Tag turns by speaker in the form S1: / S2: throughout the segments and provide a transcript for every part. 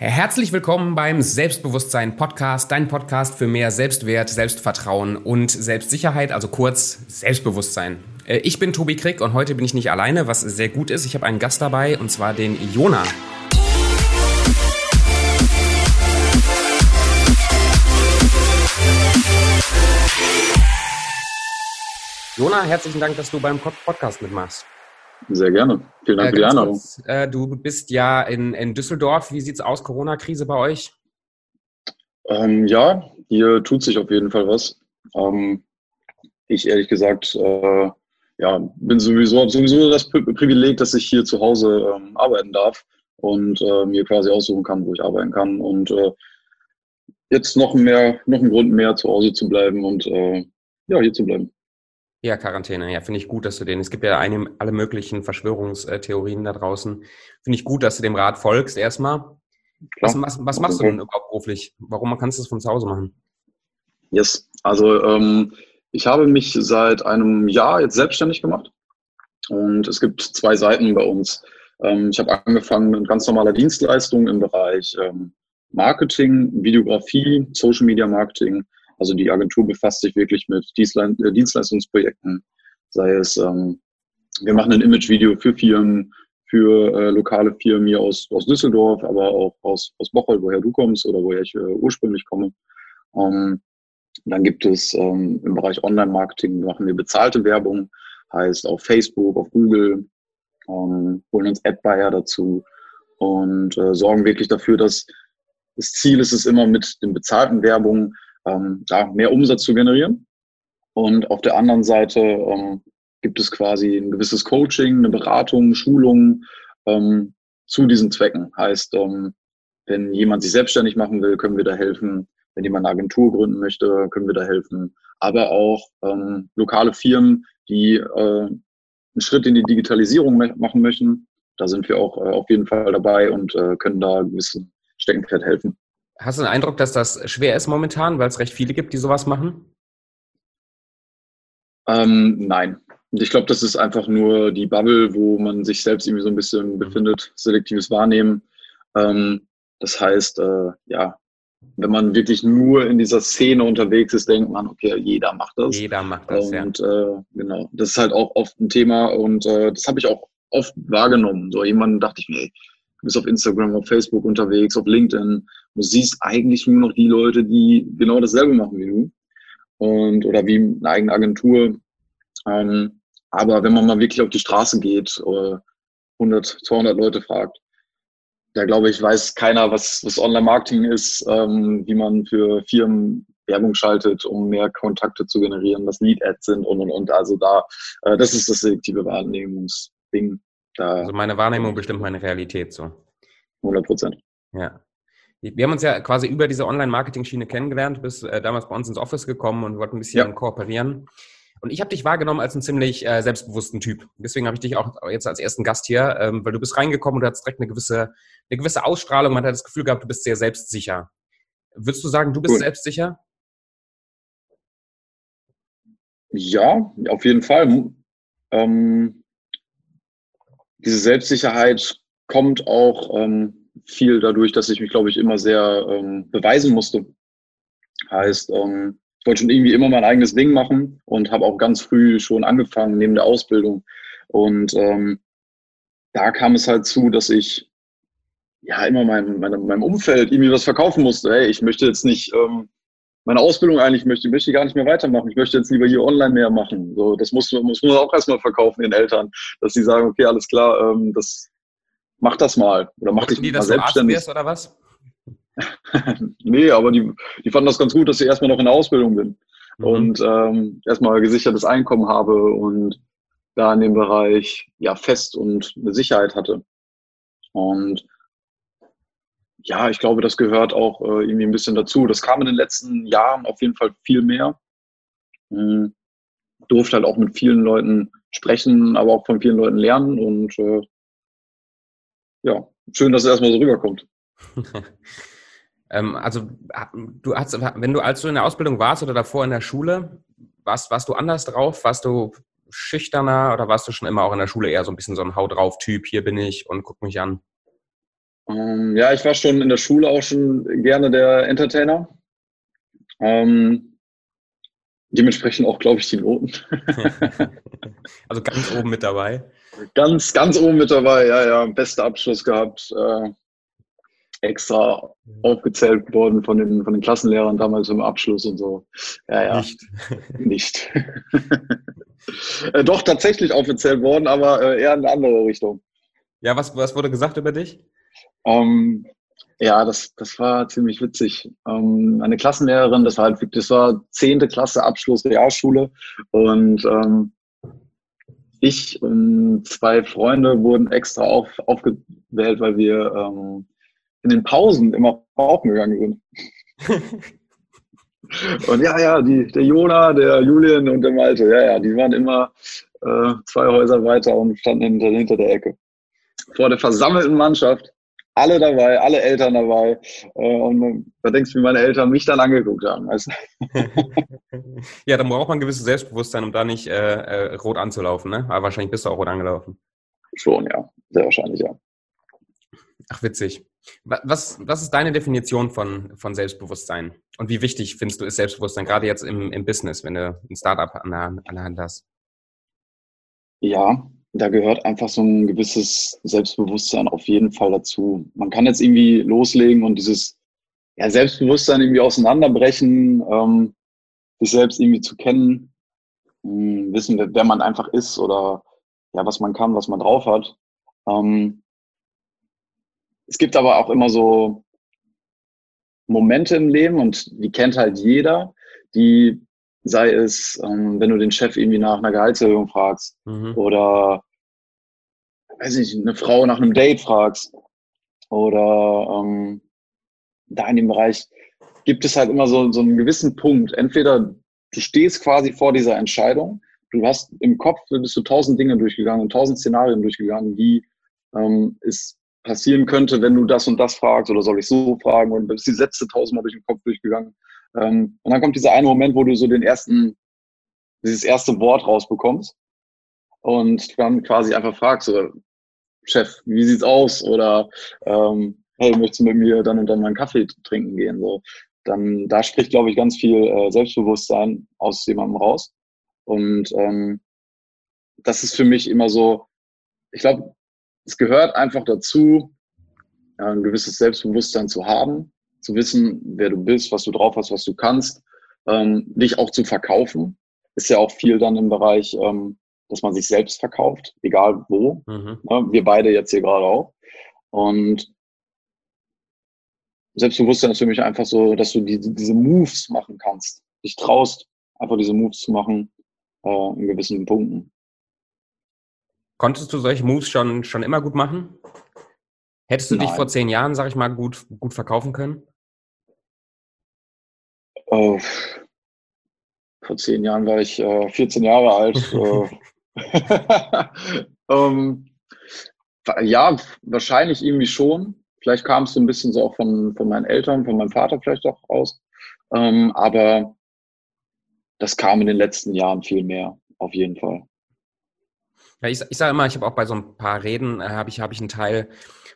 S1: Herzlich willkommen beim Selbstbewusstsein Podcast, dein Podcast für mehr Selbstwert, Selbstvertrauen und Selbstsicherheit, also kurz Selbstbewusstsein. Äh, ich bin Tobi Krick und heute bin ich nicht alleine, was sehr gut ist. Ich habe einen Gast dabei und zwar den Jona. Jona, herzlichen Dank, dass du beim Podcast mitmachst.
S2: Sehr gerne. Vielen Dank äh, für die Einladung. Kurz,
S1: äh, du bist ja in, in Düsseldorf. Wie sieht es aus, Corona-Krise bei euch?
S2: Ähm, ja, hier tut sich auf jeden Fall was. Ähm, ich ehrlich gesagt, äh, ja, bin sowieso, sowieso das Privileg, dass ich hier zu Hause ähm, arbeiten darf und äh, mir quasi aussuchen kann, wo ich arbeiten kann. Und äh, jetzt noch mehr, noch ein Grund mehr, zu Hause zu bleiben und äh, ja, hier zu bleiben.
S1: Ja, Quarantäne. Ja, finde ich gut, dass du den. Es gibt ja eine, alle möglichen Verschwörungstheorien da draußen. Finde ich gut, dass du dem Rat folgst erstmal. Was, was, was machst du denn überhaupt beruflich? Warum kannst du das von zu Hause machen?
S2: Yes, also ähm, ich habe mich seit einem Jahr jetzt selbstständig gemacht und es gibt zwei Seiten bei uns. Ähm, ich habe angefangen mit ganz normaler Dienstleistung im Bereich ähm, Marketing, Videografie, Social Media Marketing also die Agentur befasst sich wirklich mit äh, Dienstleistungsprojekten, sei es, ähm, wir machen ein Imagevideo für Firmen, für äh, lokale Firmen hier aus, aus Düsseldorf, aber auch aus, aus Bocholt, woher du kommst oder woher ich äh, ursprünglich komme. Ähm, dann gibt es ähm, im Bereich Online-Marketing, machen wir bezahlte Werbung, heißt auf Facebook, auf Google, ähm, holen uns Ad-Buyer dazu und äh, sorgen wirklich dafür, dass das Ziel ist es immer mit den bezahlten Werbungen ähm, ja, mehr Umsatz zu generieren. Und auf der anderen Seite ähm, gibt es quasi ein gewisses Coaching, eine Beratung, Schulung ähm, zu diesen Zwecken. Heißt, ähm, wenn jemand sich selbstständig machen will, können wir da helfen. Wenn jemand eine Agentur gründen möchte, können wir da helfen. Aber auch ähm, lokale Firmen, die äh, einen Schritt in die Digitalisierung machen möchten, da sind wir auch äh, auf jeden Fall dabei und äh, können da gewissen Steckenpferd helfen.
S1: Hast du den Eindruck, dass das schwer ist momentan, weil es recht viele gibt, die sowas machen?
S2: Ähm, nein. Ich glaube, das ist einfach nur die Bubble, wo man sich selbst irgendwie so ein bisschen mhm. befindet, selektives Wahrnehmen. Ähm, das heißt, äh, ja, wenn man wirklich nur in dieser Szene unterwegs ist, denkt man, okay, jeder macht das.
S1: Jeder macht das,
S2: und, ja. Äh, genau, das ist halt auch oft ein Thema und äh, das habe ich auch oft wahrgenommen. So jemanden dachte ich mir, ey, du bist auf Instagram, auf Facebook unterwegs, auf LinkedIn. Du siehst eigentlich nur noch die Leute, die genau dasselbe machen wie du. Und, oder wie eine eigene Agentur. Ähm, aber wenn man mal wirklich auf die Straße geht, oder 100, 200 Leute fragt, da glaube ich, weiß keiner, was, was Online-Marketing ist, ähm, wie man für Firmen Werbung schaltet, um mehr Kontakte zu generieren, was Lead-Ads sind und, und, und. Also da, äh, das ist das selektive Wahrnehmungsding.
S1: Da also meine Wahrnehmung bestimmt meine Realität so.
S2: 100 Prozent.
S1: Ja. Wir haben uns ja quasi über diese Online-Marketing-Schiene kennengelernt. Du bist äh, damals bei uns ins Office gekommen und wollten ein bisschen ja. kooperieren. Und ich habe dich wahrgenommen als einen ziemlich äh, selbstbewussten Typ. Deswegen habe ich dich auch jetzt als ersten Gast hier, ähm, weil du bist reingekommen und du hattest direkt eine gewisse, eine gewisse Ausstrahlung. Man hat das Gefühl gehabt, du bist sehr selbstsicher. Würdest du sagen, du bist cool. selbstsicher?
S2: Ja, auf jeden Fall. Ähm, diese Selbstsicherheit kommt auch ähm, viel dadurch, dass ich mich, glaube ich, immer sehr ähm, beweisen musste. Heißt, ähm, ich wollte schon irgendwie immer mein eigenes Ding machen und habe auch ganz früh schon angefangen neben der Ausbildung. Und ähm, da kam es halt zu, dass ich ja immer meinem, meinem, meinem Umfeld irgendwie was verkaufen musste. Hey, ich möchte jetzt nicht ähm, meine Ausbildung eigentlich möchte, möchte ich gar nicht mehr weitermachen. Ich möchte jetzt lieber hier online mehr machen. So, das muss, muss man auch erstmal verkaufen den Eltern, dass sie sagen, okay, alles klar, ähm, das mach das mal oder mach dich
S1: die,
S2: mal
S1: dass selbstständig. Du Arzt oder was?
S2: nee, aber die, die fanden das ganz gut, dass ich erstmal noch in der Ausbildung bin mhm. und ähm, erstmal gesichertes Einkommen habe und da in dem Bereich ja fest und eine Sicherheit hatte. Und ja, ich glaube, das gehört auch äh, irgendwie ein bisschen dazu. Das kam in den letzten Jahren auf jeden Fall viel mehr. Mhm. Durfte halt auch mit vielen Leuten sprechen, aber auch von vielen Leuten lernen und äh, ja, schön, dass es erstmal so rüberkommt.
S1: ähm, also, du hast, wenn du, als du in der Ausbildung warst oder davor in der Schule, warst, warst du anders drauf? Warst du schüchterner oder warst du schon immer auch in der Schule eher so ein bisschen so ein Hau drauf Typ, hier bin ich und guck mich an?
S2: Ähm, ja, ich war schon in der Schule auch schon gerne der Entertainer. Ähm, dementsprechend auch, glaube ich, die Noten.
S1: also ganz oben mit dabei.
S2: Ganz, ganz oben mit dabei, ja, ja. Bester Abschluss gehabt. Äh, extra aufgezählt worden von den, von den Klassenlehrern damals im Abschluss und so. Ja, ja. Nicht. Nicht. äh, doch tatsächlich aufgezählt worden, aber äh, eher in eine andere Richtung.
S1: Ja, was, was wurde gesagt über dich?
S2: Ähm, ja, das, das war ziemlich witzig. Ähm, eine Klassenlehrerin, das war halt, das war zehnte Klasse Abschluss Realschule und ähm, ich und zwei Freunde wurden extra auf, aufgewählt, weil wir ähm, in den Pausen immer rauchen gegangen sind. und ja, ja, die, der Jona, der Julian und der Malte, ja, ja, die waren immer äh, zwei Häuser weiter und standen hinter, hinter der Ecke. Vor der versammelten Mannschaft alle dabei, alle Eltern dabei. Äh, und da denkst du, wie meine Eltern mich dann angeguckt haben. Weißt
S1: ja, dann braucht man ein gewisses Selbstbewusstsein, um da nicht äh, äh, rot anzulaufen. Ne? Aber wahrscheinlich bist du auch rot angelaufen.
S2: Schon, ja. Sehr wahrscheinlich, ja.
S1: Ach, witzig. Was, was ist deine Definition von, von Selbstbewusstsein? Und wie wichtig findest du ist Selbstbewusstsein, gerade jetzt im, im Business, wenn du ein Startup an der, an der Hand hast?
S2: Ja, da gehört einfach so ein gewisses Selbstbewusstsein auf jeden Fall dazu. Man kann jetzt irgendwie loslegen und dieses ja, Selbstbewusstsein irgendwie auseinanderbrechen, ähm, sich selbst irgendwie zu kennen, mh, hm, wissen, wer, wer, man einfach ist oder ja, was man kann, was man drauf hat. Ähm, es gibt aber auch immer so Momente im Leben und die kennt halt jeder, die sei es, ähm, wenn du den Chef irgendwie nach einer Gehaltserhöhung fragst mhm. oder weiß ich, eine Frau nach einem Date fragst oder ähm, da in dem Bereich gibt es halt immer so, so einen gewissen Punkt. Entweder du stehst quasi vor dieser Entscheidung, du hast im Kopf, bist du tausend Dinge durchgegangen und tausend Szenarien durchgegangen, wie ähm, es passieren könnte, wenn du das und das fragst oder soll ich so fragen und bist die Sätze tausendmal durch den Kopf durchgegangen. Ähm, und dann kommt dieser eine Moment, wo du so den ersten, dieses erste Wort rausbekommst und dann quasi einfach fragst, so, Chef, wie sieht's aus? Oder ähm, hey, möchtest du mit mir dann und dann mal einen Kaffee trinken gehen? So, dann da spricht, glaube ich, ganz viel äh, Selbstbewusstsein aus jemandem raus. Und ähm, das ist für mich immer so, ich glaube, es gehört einfach dazu, ein gewisses Selbstbewusstsein zu haben, zu wissen, wer du bist, was du drauf hast, was du kannst, ähm, dich auch zu verkaufen. Ist ja auch viel dann im Bereich ähm, dass man sich selbst verkauft, egal wo. Mhm. Ne, wir beide jetzt hier gerade auch. Und Selbstbewusstsein ist für mich einfach so, dass du die, diese Moves machen kannst, dich traust, einfach diese Moves zu machen äh, in gewissen Punkten.
S1: Konntest du solche Moves schon, schon immer gut machen? Hättest du Nein. dich vor zehn Jahren, sag ich mal, gut, gut verkaufen können?
S2: Oh, vor zehn Jahren war ich äh, 14 Jahre alt. äh, ähm, ja, wahrscheinlich irgendwie schon. Vielleicht kam es so ein bisschen so auch von, von meinen Eltern, von meinem Vater vielleicht auch aus. Ähm, aber das kam in den letzten Jahren viel mehr, auf jeden Fall.
S1: Ja, ich, ich sage immer, ich habe auch bei so ein paar Reden, äh, habe ich, hab ich einen Teil,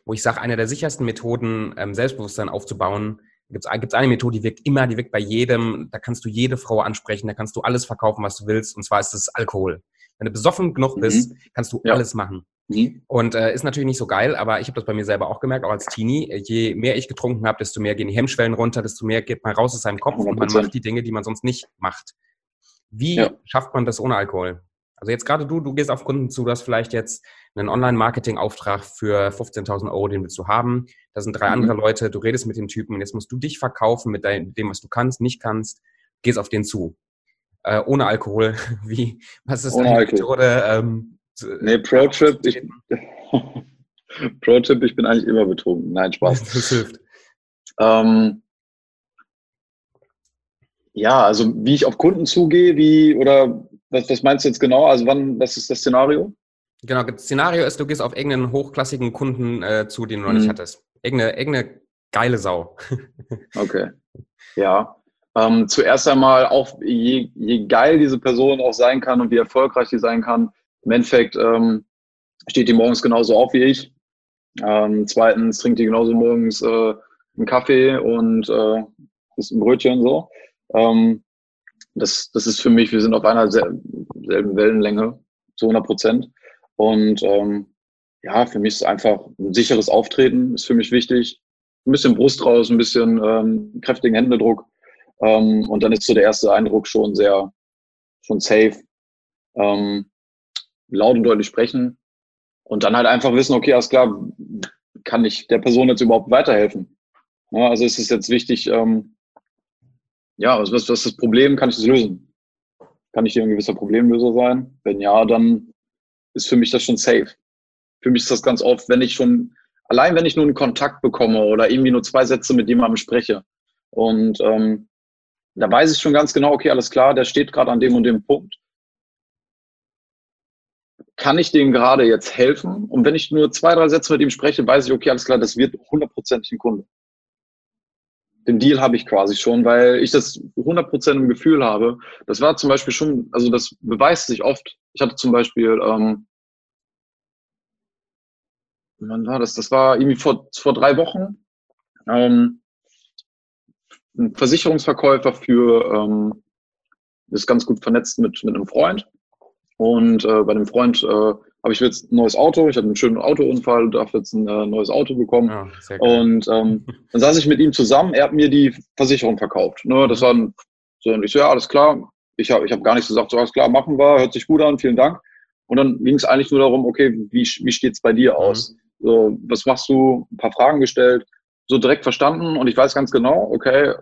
S1: wo ich sage, eine der sichersten Methoden, ähm, Selbstbewusstsein aufzubauen, gibt es eine Methode, die wirkt immer, die wirkt bei jedem, da kannst du jede Frau ansprechen, da kannst du alles verkaufen, was du willst, und zwar ist es Alkohol. Wenn du besoffen genug bist, mhm. kannst du ja. alles machen. Mhm. Und äh, ist natürlich nicht so geil, aber ich habe das bei mir selber auch gemerkt, auch als Teenie. Je mehr ich getrunken habe, desto mehr gehen die Hemmschwellen runter, desto mehr geht man raus aus seinem Kopf 100%. und man macht die Dinge, die man sonst nicht macht. Wie ja. schafft man das ohne Alkohol? Also jetzt gerade du, du gehst auf Kunden zu, du hast vielleicht jetzt einen Online-Marketing-Auftrag für 15.000 Euro, den willst du haben. Da sind drei mhm. andere Leute, du redest mit dem Typen und jetzt musst du dich verkaufen mit, dem, was du kannst, nicht kannst, gehst auf den zu äh, ohne Alkohol? Wie, was ist Alkohol. Methode? Ähm,
S2: nee, Pro-Trip, ich, Pro-Tipp, ich bin eigentlich immer betrunken. Nein, Spaß. Das hilft. Ähm, ja, also wie ich auf Kunden zugehe, wie, oder was, was meinst du jetzt genau? Also wann, was ist das Szenario?
S1: Genau, das Szenario ist, du gehst auf irgendeinen hochklassigen Kunden äh, zu, den du noch nicht mhm. hattest. Irgendeine, irgendeine geile Sau.
S2: okay. Ja. Ähm, zuerst einmal auch, je, je geil diese Person auch sein kann und wie erfolgreich die sein kann, im Endeffekt ähm, steht die morgens genauso auf wie ich. Ähm, zweitens trinkt die genauso morgens äh, einen Kaffee und äh, isst ein Brötchen so. Ähm, das, das ist für mich, wir sind auf einer selben Wellenlänge zu 100 Prozent. Und ähm, ja, für mich ist einfach ein sicheres Auftreten, ist für mich wichtig. Ein bisschen Brust raus, ein bisschen ähm, kräftigen Händedruck. Ähm, und dann ist so der erste Eindruck schon sehr, schon safe. Ähm, laut und deutlich sprechen. Und dann halt einfach wissen, okay, alles klar, kann ich der Person jetzt überhaupt weiterhelfen? Ja, also ist es jetzt wichtig, ähm, ja, was, was ist das Problem? Kann ich das lösen? Kann ich hier ein gewisser Problemlöser sein? Wenn ja, dann ist für mich das schon safe. Für mich ist das ganz oft, wenn ich schon, allein wenn ich nur einen Kontakt bekomme oder irgendwie nur zwei Sätze mit jemandem spreche und ähm, da weiß ich schon ganz genau, okay, alles klar, der steht gerade an dem und dem Punkt. Kann ich dem gerade jetzt helfen? Und wenn ich nur zwei, drei Sätze mit ihm spreche, weiß ich, okay, alles klar, das wird hundertprozentig ein Kunde den Deal habe ich quasi schon, weil ich das 100% im Gefühl habe. Das war zum Beispiel schon, also das beweist sich oft. Ich hatte zum Beispiel, ähm, wann war das? Das war irgendwie vor, vor drei Wochen. Ähm, ein Versicherungsverkäufer für, ähm, ist ganz gut vernetzt mit, mit einem Freund. Und äh, bei dem Freund äh, habe ich jetzt ein neues Auto, ich hatte einen schönen Autounfall, darf jetzt ein äh, neues Auto bekommen. Ja, und ähm, dann saß ich mit ihm zusammen, er hat mir die Versicherung verkauft. Ne, das war ein, so, und ich so, ja, alles klar. Ich habe ich hab gar nicht gesagt, so alles klar, machen wir, hört sich gut an, vielen Dank. Und dann ging es eigentlich nur darum, okay, wie, wie steht's bei dir aus? Mhm. So, was machst du? Ein paar Fragen gestellt, so direkt verstanden und ich weiß ganz genau, okay,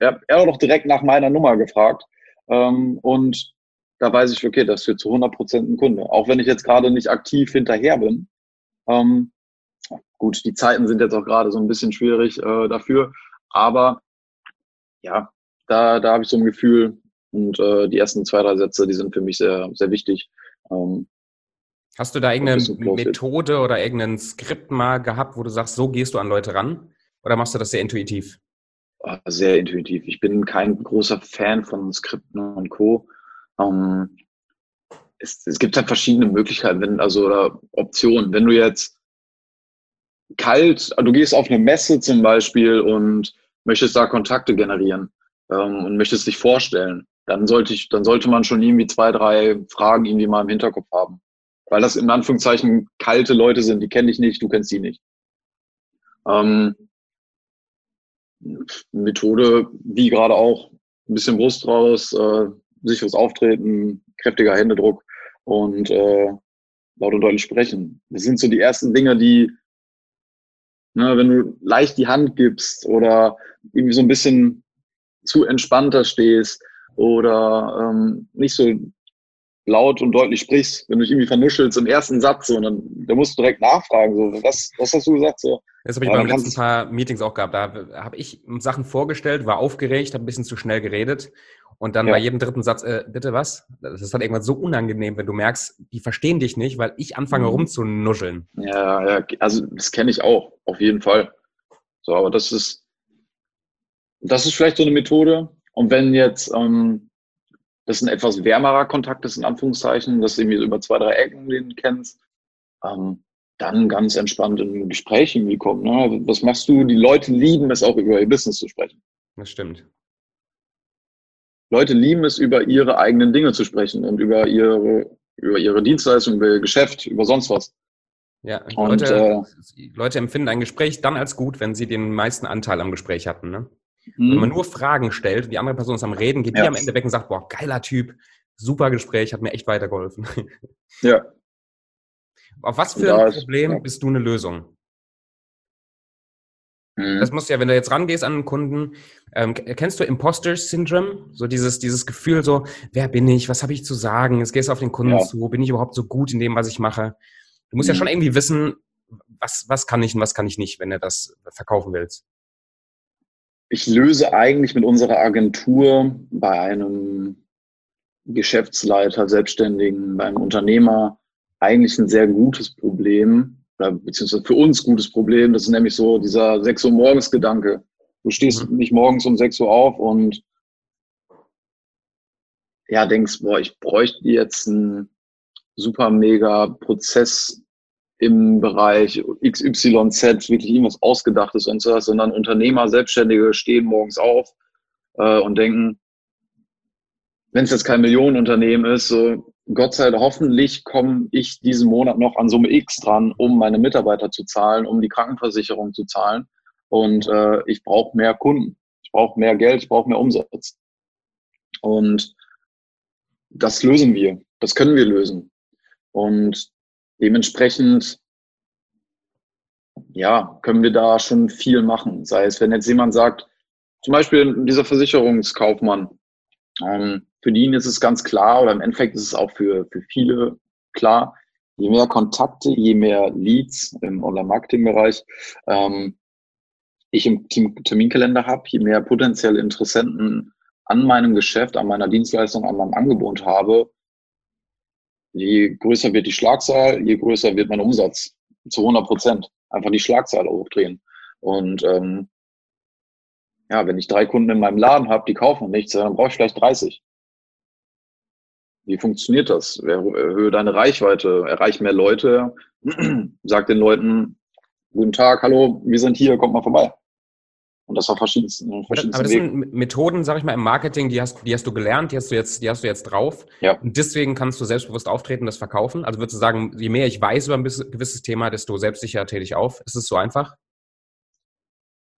S2: er, er hat doch direkt nach meiner Nummer gefragt. Ähm, und da weiß ich, okay, das wird zu 100 Prozent ein Kunde. Auch wenn ich jetzt gerade nicht aktiv hinterher bin. Ähm, gut, die Zeiten sind jetzt auch gerade so ein bisschen schwierig äh, dafür. Aber ja, da, da habe ich so ein Gefühl und äh, die ersten zwei, drei Sätze, die sind für mich sehr, sehr wichtig. Ähm,
S1: Hast du da irgendeine Methode oder irgendein Skript mal gehabt, wo du sagst, so gehst du an Leute ran? Oder machst du das sehr intuitiv?
S2: Ah, sehr intuitiv. Ich bin kein großer Fan von Skripten und Co. Ähm, es, es, gibt halt verschiedene Möglichkeiten, wenn, also oder Optionen. Wenn du jetzt kalt, du gehst auf eine Messe zum Beispiel und möchtest da Kontakte generieren ähm, und möchtest dich vorstellen, dann sollte ich, dann sollte man schon irgendwie zwei, drei Fragen irgendwie mal im Hinterkopf haben. Weil das in Anführungszeichen kalte Leute sind, die kenne ich nicht, du kennst die nicht. Ähm, Methode, wie gerade auch, ein bisschen Brust raus, äh, sicheres Auftreten, kräftiger Händedruck und äh, laut und deutlich sprechen. Das sind so die ersten Dinge, die, ne, wenn du leicht die Hand gibst oder irgendwie so ein bisschen zu entspannter stehst oder ähm, nicht so laut und deutlich sprichst, wenn du dich irgendwie vernuschelst im ersten Satz, so, dann da musst du direkt nachfragen, so, was, was hast du gesagt? So,
S1: das habe ich beim letzten paar Meetings auch gehabt. Da habe ich Sachen vorgestellt, war aufgeregt, habe ein bisschen zu schnell geredet und dann ja. bei jedem dritten Satz, äh, bitte was? Das ist halt irgendwann so unangenehm, wenn du merkst, die verstehen dich nicht, weil ich anfange mhm. rumzunuscheln.
S2: Ja, ja, also das kenne ich auch, auf jeden Fall. So, aber das ist, das ist vielleicht so eine Methode. Und wenn jetzt ähm, das ein etwas wärmerer Kontakt ist, in Anführungszeichen, dass du irgendwie über zwei, drei Ecken den kennst, ähm, dann ganz entspannt in Gespräche irgendwie kommen. Ne? Was machst du? Die Leute lieben es auch über ihr Business zu sprechen.
S1: Das stimmt.
S2: Leute lieben es, über ihre eigenen Dinge zu sprechen und über ihre, über ihre Dienstleistung, über ihr Geschäft, über sonst was.
S1: Ja, und, Leute, äh, Leute empfinden ein Gespräch dann als gut, wenn sie den meisten Anteil am Gespräch hatten. Ne? Wenn man mhm. nur Fragen stellt und die andere Person ist am Reden, geht ja. die am Ende weg und sagt, boah, geiler Typ, super Gespräch, hat mir echt weitergeholfen.
S2: Ja.
S1: Auf was für ein Problem ja. bist du eine Lösung? Mhm. Das musst du ja, wenn du jetzt rangehst an einen Kunden, ähm, kennst du Imposter Syndrome? So dieses, dieses Gefühl so, wer bin ich, was habe ich zu sagen, jetzt gehst du auf den Kunden ja. zu, bin ich überhaupt so gut in dem, was ich mache? Du musst mhm. ja schon irgendwie wissen, was, was kann ich und was kann ich nicht, wenn du das verkaufen willst.
S2: Ich löse eigentlich mit unserer Agentur bei einem Geschäftsleiter, Selbstständigen, beim Unternehmer eigentlich ein sehr gutes Problem, oder beziehungsweise für uns gutes Problem. Das ist nämlich so dieser 6 Uhr morgens Gedanke. Du stehst mhm. nicht morgens um 6 Uhr auf und ja, denkst, boah, ich bräuchte jetzt einen super mega Prozess im Bereich XYZ wirklich irgendwas Ausgedachtes und so, sondern Unternehmer, Selbstständige stehen morgens auf äh, und denken, wenn es jetzt kein Millionenunternehmen ist, so Gott sei Dank, hoffentlich komme ich diesen Monat noch an Summe X dran, um meine Mitarbeiter zu zahlen, um die Krankenversicherung zu zahlen. Und äh, ich brauche mehr Kunden, ich brauche mehr Geld, ich brauche mehr Umsatz. Und das lösen wir, das können wir lösen. Und dementsprechend, ja, können wir da schon viel machen. Sei es, wenn jetzt jemand sagt, zum Beispiel dieser Versicherungskaufmann, ähm, für ihn ist es ganz klar, oder im Endeffekt ist es auch für, für viele klar, je mehr Kontakte, je mehr Leads im Online-Marketing-Bereich ähm, ich im Terminkalender habe, je mehr potenzielle Interessenten an meinem Geschäft, an meiner Dienstleistung, an meinem Angebot habe, je größer wird die Schlagzahl, je größer wird mein Umsatz. Zu 100 Prozent. Einfach die Schlagzahl hochdrehen. Und ähm, ja, wenn ich drei Kunden in meinem Laden habe, die kaufen nichts, dann brauche ich vielleicht 30. Wie funktioniert das? Erhöhe deine Reichweite, erreich mehr Leute, sag den Leuten, guten Tag, hallo, wir sind hier, kommt mal vorbei. Und das war verschiedensten,
S1: verschiedensten Aber das sind Methoden, sag ich mal, im Marketing, die hast, die hast du gelernt, die hast du jetzt, die hast du jetzt drauf.
S2: Ja.
S1: Und deswegen kannst du selbstbewusst auftreten, das verkaufen. Also würdest du sagen, je mehr ich weiß über ein gewisses Thema, desto selbstsicher täte ich auf. Ist es so einfach?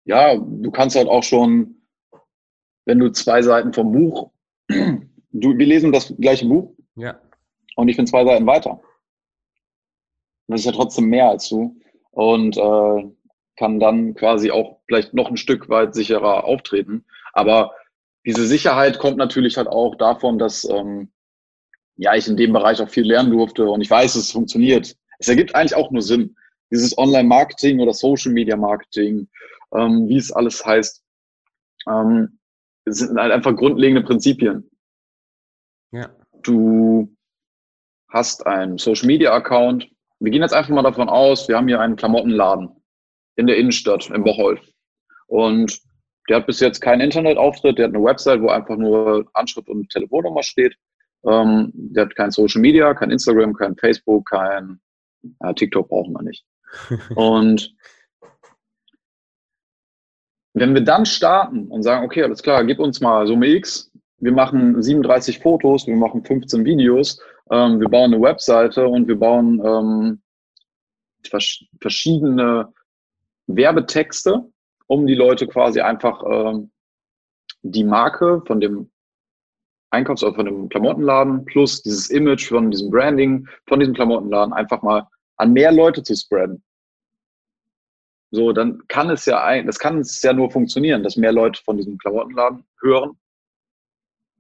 S2: Ja, du kannst halt auch schon, wenn du zwei Seiten vom Buch du, wir lesen das gleiche Buch.
S1: Ja.
S2: Und ich bin zwei Seiten weiter. Und das ist ja trotzdem mehr als du. Und äh, kann dann quasi auch vielleicht noch ein Stück weit sicherer auftreten. Aber diese Sicherheit kommt natürlich halt auch davon, dass ähm, ja ich in dem Bereich auch viel lernen durfte und ich weiß, es funktioniert. Es ergibt eigentlich auch nur Sinn. Dieses Online-Marketing oder Social-Media-Marketing, ähm, wie es alles heißt, ähm, sind halt einfach grundlegende Prinzipien.
S1: Ja.
S2: Du hast einen Social Media Account. Wir gehen jetzt einfach mal davon aus, wir haben hier einen Klamottenladen in der Innenstadt, in Bocholt. Und der hat bis jetzt keinen Internetauftritt, der hat eine Website, wo einfach nur Anschrift und Telefonnummer steht. Ähm, der hat kein Social Media, kein Instagram, kein Facebook, kein ja, TikTok brauchen wir nicht. und wenn wir dann starten und sagen, okay, alles klar, gib uns mal Summe X, wir machen 37 Fotos, wir machen 15 Videos, ähm, wir bauen eine Webseite und wir bauen ähm, vers verschiedene Werbetexte, um die Leute quasi einfach ähm, die Marke von dem Einkaufs- oder von dem Klamottenladen plus dieses Image von diesem Branding von diesem Klamottenladen einfach mal an mehr Leute zu spreaden. So, dann kann es ja ein, das kann es ja nur funktionieren, dass mehr Leute von diesem Klamottenladen hören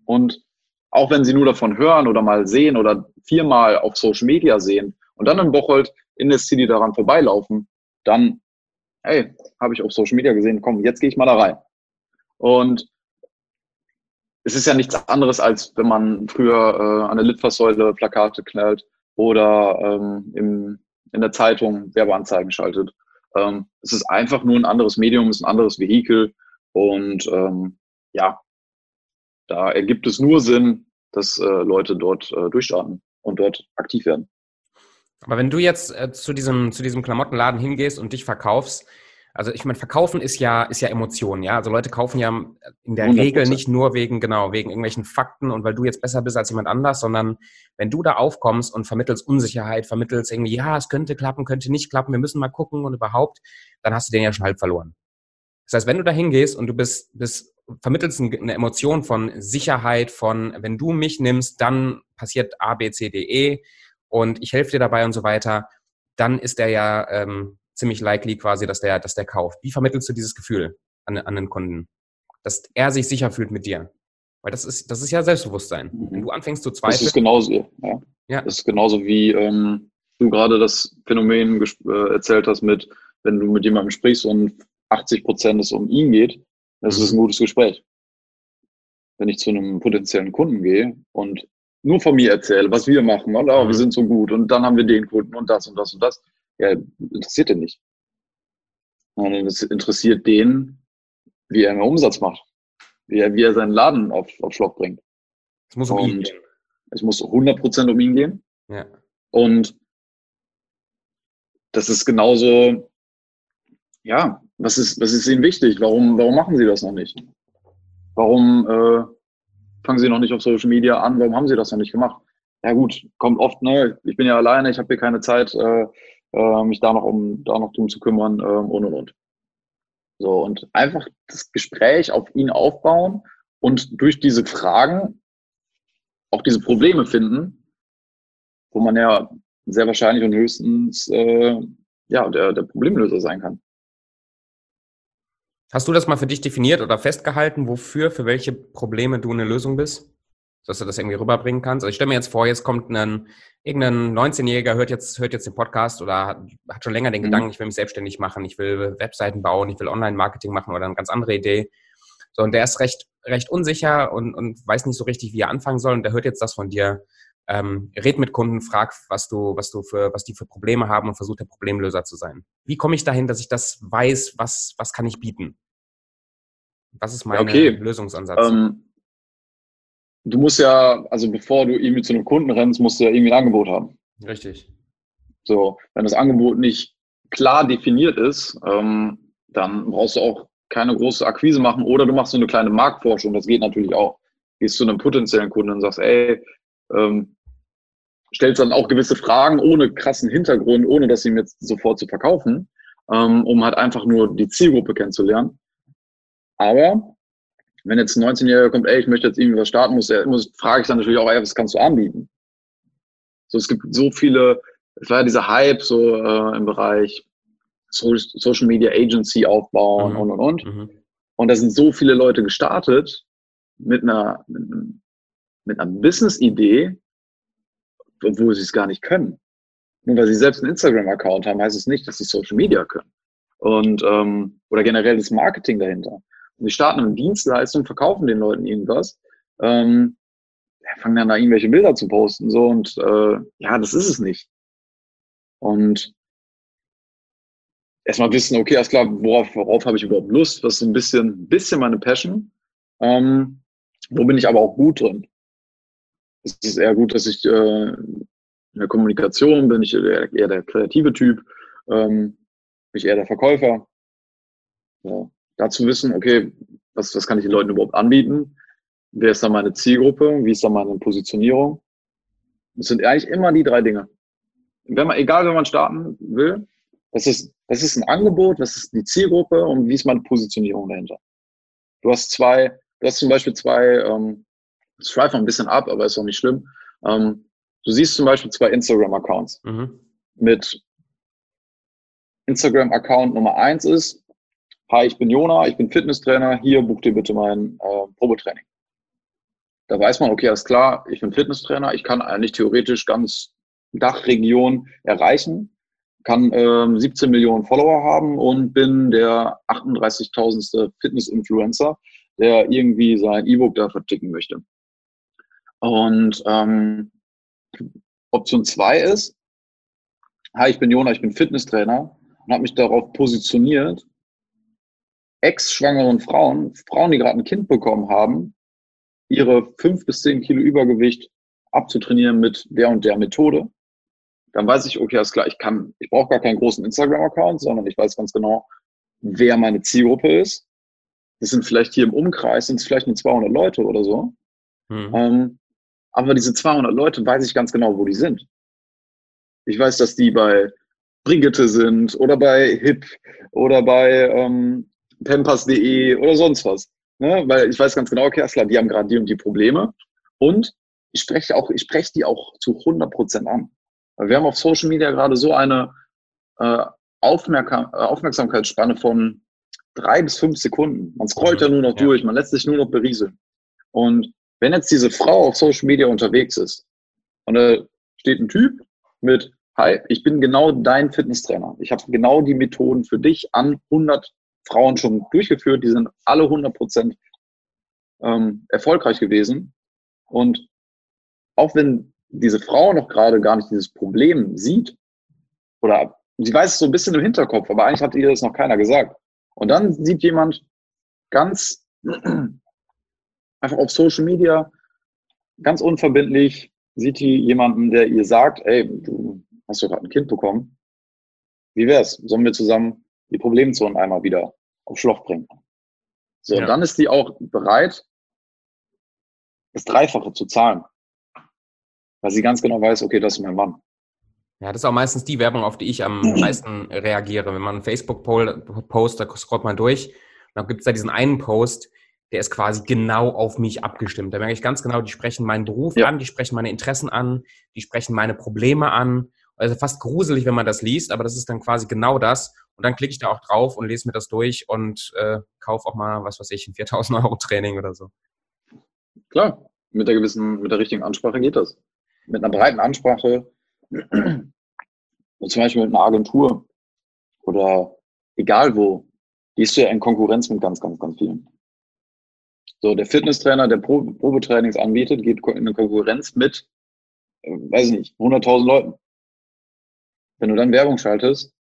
S2: und auch wenn sie nur davon hören oder mal sehen oder viermal auf Social Media sehen und dann in Bocholt in der City daran vorbeilaufen, dann, hey, habe ich auf Social Media gesehen, komm, jetzt gehe ich mal da rein. Und es ist ja nichts anderes, als wenn man früher äh, an der Litfaßsäule Plakate knallt oder ähm, im, in der Zeitung Werbeanzeigen schaltet. Ähm, es ist einfach nur ein anderes Medium, es ist ein anderes Vehikel und ähm, ja, da ergibt es nur Sinn, dass äh, Leute dort äh, durchstarten und dort aktiv werden.
S1: Aber wenn du jetzt äh, zu, diesem, zu diesem Klamottenladen hingehst und dich verkaufst, also ich meine, verkaufen ist ja, ist ja Emotion, ja. Also Leute kaufen ja in der 100%. Regel nicht nur wegen, genau, wegen irgendwelchen Fakten und weil du jetzt besser bist als jemand anders, sondern wenn du da aufkommst und vermittelst Unsicherheit, vermittelst irgendwie, ja, es könnte klappen, könnte nicht klappen, wir müssen mal gucken und überhaupt, dann hast du den ja schon halb verloren. Das heißt, wenn du da hingehst und du bist, bist vermittelst eine Emotion von Sicherheit, von wenn du mich nimmst, dann passiert A, B, C, D, E und ich helfe dir dabei und so weiter, dann ist der ja ähm, ziemlich likely quasi, dass der, dass der kauft. Wie vermittelst du dieses Gefühl an, an den Kunden? Dass er sich sicher fühlt mit dir. Weil das ist, das ist ja Selbstbewusstsein. Mhm. Wenn du anfängst zu zweifeln.
S2: Das ist genauso, ja. ja. Das ist genauso wie ähm, du gerade das Phänomen äh, erzählt hast mit, wenn du mit jemandem sprichst und 80 Prozent es um ihn geht, das ist ein mhm. gutes Gespräch. Wenn ich zu einem potenziellen Kunden gehe und nur von mir erzähle, was wir machen, und oh, wir mhm. sind so gut und dann haben wir den Kunden und das und das und das, ja, interessiert den nicht. Sondern es interessiert den, wie er einen Umsatz macht, wie er, wie er seinen Laden auf, auf Schlock bringt.
S1: Es muss um und ihn gehen.
S2: Es muss 100% um ihn gehen.
S1: Ja.
S2: Und das ist genauso, ja, was ist, was ist Ihnen wichtig? Warum, warum machen Sie das noch nicht? Warum äh, fangen Sie noch nicht auf Social Media an? Warum haben Sie das noch nicht gemacht? Ja gut, kommt oft, ne? Ich bin ja alleine, ich habe hier keine Zeit, äh, äh, mich da noch um da noch drum zu kümmern äh, und und und. So und einfach das Gespräch auf ihn aufbauen und durch diese Fragen auch diese Probleme finden, wo man ja sehr wahrscheinlich und höchstens äh, ja, der, der Problemlöser sein kann.
S1: Hast du das mal für dich definiert oder festgehalten, wofür, für welche Probleme du eine Lösung bist? Dass du das irgendwie rüberbringen kannst? Also ich stelle mir jetzt vor, jetzt kommt ein, irgendein 19-Jähriger, hört jetzt, hört jetzt den Podcast oder hat, hat schon länger den mhm. Gedanken, ich will mich selbstständig machen, ich will Webseiten bauen, ich will Online-Marketing machen oder eine ganz andere Idee. So, und der ist recht, recht unsicher und, und weiß nicht so richtig, wie er anfangen soll. Und der hört jetzt das von dir. Ähm, red mit Kunden, frag, was du, was du für, was die für Probleme haben und versuch der Problemlöser zu sein. Wie komme ich dahin, dass ich das weiß, was, was kann ich bieten? Was ist mein okay. Lösungsansatz? Ähm,
S2: du musst ja, also bevor du irgendwie zu einem Kunden rennst, musst du ja irgendwie ein Angebot haben.
S1: Richtig.
S2: So, wenn das Angebot nicht klar definiert ist, ähm, dann brauchst du auch keine große Akquise machen oder du machst so eine kleine Marktforschung. Das geht natürlich auch. Gehst zu einem potenziellen Kunden und sagst, ey, ähm, stellst dann auch gewisse Fragen ohne krassen Hintergrund, ohne das ihm jetzt sofort zu verkaufen, ähm, um halt einfach nur die Zielgruppe kennenzulernen. Aber wenn jetzt ein 19-Jähriger kommt, ey, ich möchte jetzt irgendwie was starten, muss, er, muss frage ich dann natürlich auch, ey, was kannst du anbieten? So, es gibt so viele, es war ja dieser Hype so äh, im Bereich Social Media Agency aufbauen mhm. und und und. Mhm. Und da sind so viele Leute gestartet mit einer, mit, mit einer Business-Idee, obwohl sie es gar nicht können. Nur weil sie selbst einen Instagram-Account haben, heißt es nicht, dass sie Social Media können. Und ähm, oder generell das Marketing dahinter. Und sie starten eine Dienstleistung, verkaufen den Leuten irgendwas, ähm, fangen dann da irgendwelche Bilder zu posten so und äh, ja, das ist es nicht. Und erstmal wissen, okay, alles klar, worauf, worauf habe ich überhaupt Lust? Was ist so ein bisschen, bisschen meine Passion? Ähm, wo bin ich aber auch gut drin? Es ist eher gut, dass ich äh, in der Kommunikation bin, ich eher, eher der kreative Typ, ähm, bin ich eher der Verkäufer. Ja. Dazu wissen, okay, was, was kann ich den Leuten überhaupt anbieten? Wer ist da meine Zielgruppe? Wie ist da meine Positionierung? Das sind eigentlich immer die drei Dinge. Wenn man, egal, wenn man starten will, das ist, das ist ein Angebot, das ist die Zielgruppe und wie ist meine Positionierung dahinter. Du hast zwei, du hast zum Beispiel zwei, ähm, das schweift ein bisschen ab, aber ist auch nicht schlimm. Ähm, du siehst zum Beispiel zwei Instagram-Accounts mhm. mit Instagram-Account Nummer eins ist, hi, ich bin Jona, ich bin Fitnesstrainer, hier buch dir bitte mein äh, Probetraining. Da weiß man, okay, alles klar, ich bin Fitnesstrainer, ich kann eigentlich theoretisch ganz Dachregion erreichen kann ähm, 17 Millionen Follower haben und bin der 38.000. Fitness-Influencer, der irgendwie sein E-Book da verticken möchte. Und ähm, Option 2 ist, hi, ich bin Jona, ich bin Fitnesstrainer und habe mich darauf positioniert, ex-schwangeren Frauen, Frauen, die gerade ein Kind bekommen haben, ihre fünf bis zehn Kilo Übergewicht abzutrainieren mit der und der Methode dann weiß ich, okay, alles klar, ich kann, ich brauche gar keinen großen Instagram-Account, sondern ich weiß ganz genau, wer meine Zielgruppe ist. Das sind vielleicht hier im Umkreis, sind es vielleicht nur 200 Leute oder so. Mhm. Ähm, aber diese 200 Leute weiß ich ganz genau, wo die sind. Ich weiß, dass die bei Brigitte sind oder bei Hip oder bei ähm, Pampas.de oder sonst was. Ne? Weil ich weiß ganz genau, okay, klar, die haben gerade die und die Probleme. Und ich spreche auch, ich spreche die auch zu 100 Prozent an. Wir haben auf Social Media gerade so eine äh, Aufmerksam Aufmerksamkeitsspanne von drei bis fünf Sekunden. Man scrollt ja nur noch ja. durch, man lässt sich nur noch berieseln. Und wenn jetzt diese Frau auf Social Media unterwegs ist und da steht ein Typ mit, hi, ich bin genau dein Fitnesstrainer. Ich habe genau die Methoden für dich an 100 Frauen schon durchgeführt. Die sind alle 100 Prozent ähm, erfolgreich gewesen. Und auch wenn diese Frau noch gerade gar nicht dieses Problem sieht, oder sie weiß es so ein bisschen im Hinterkopf, aber eigentlich hat ihr das noch keiner gesagt. Und dann sieht jemand ganz einfach auf Social Media, ganz unverbindlich, sieht die jemanden, der ihr sagt, ey, du hast doch gerade ein Kind bekommen. wie wär's? Sollen wir zusammen die Problemzonen einmal wieder auf Schloch bringen? So, ja. dann ist die auch bereit, das Dreifache zu zahlen. Weil sie ganz genau weiß, okay, das ist mein Mann.
S1: Ja, das ist auch meistens die Werbung, auf die ich am meisten reagiere. Wenn man einen Facebook-Post, da scrollt man durch, dann gibt es da diesen einen Post, der ist quasi genau auf mich abgestimmt. Da merke ich ganz genau, die sprechen meinen Beruf ja. an, die sprechen meine Interessen an, die sprechen meine Probleme an. Also fast gruselig, wenn man das liest, aber das ist dann quasi genau das. Und dann klicke ich da auch drauf und lese mir das durch und äh, kaufe auch mal, was weiß ich, ein 4000 Euro Training oder so.
S2: Klar, mit der gewissen, mit der richtigen Ansprache geht das. Mit einer breiten Ansprache, zum Beispiel mit einer Agentur oder egal wo, gehst du ja in Konkurrenz mit ganz, ganz, ganz vielen. So, der Fitnesstrainer, der Pro Probetrainings anbietet, geht in eine Konkurrenz mit, äh, weiß ich nicht, 100.000 Leuten. Wenn du dann Werbung schaltest,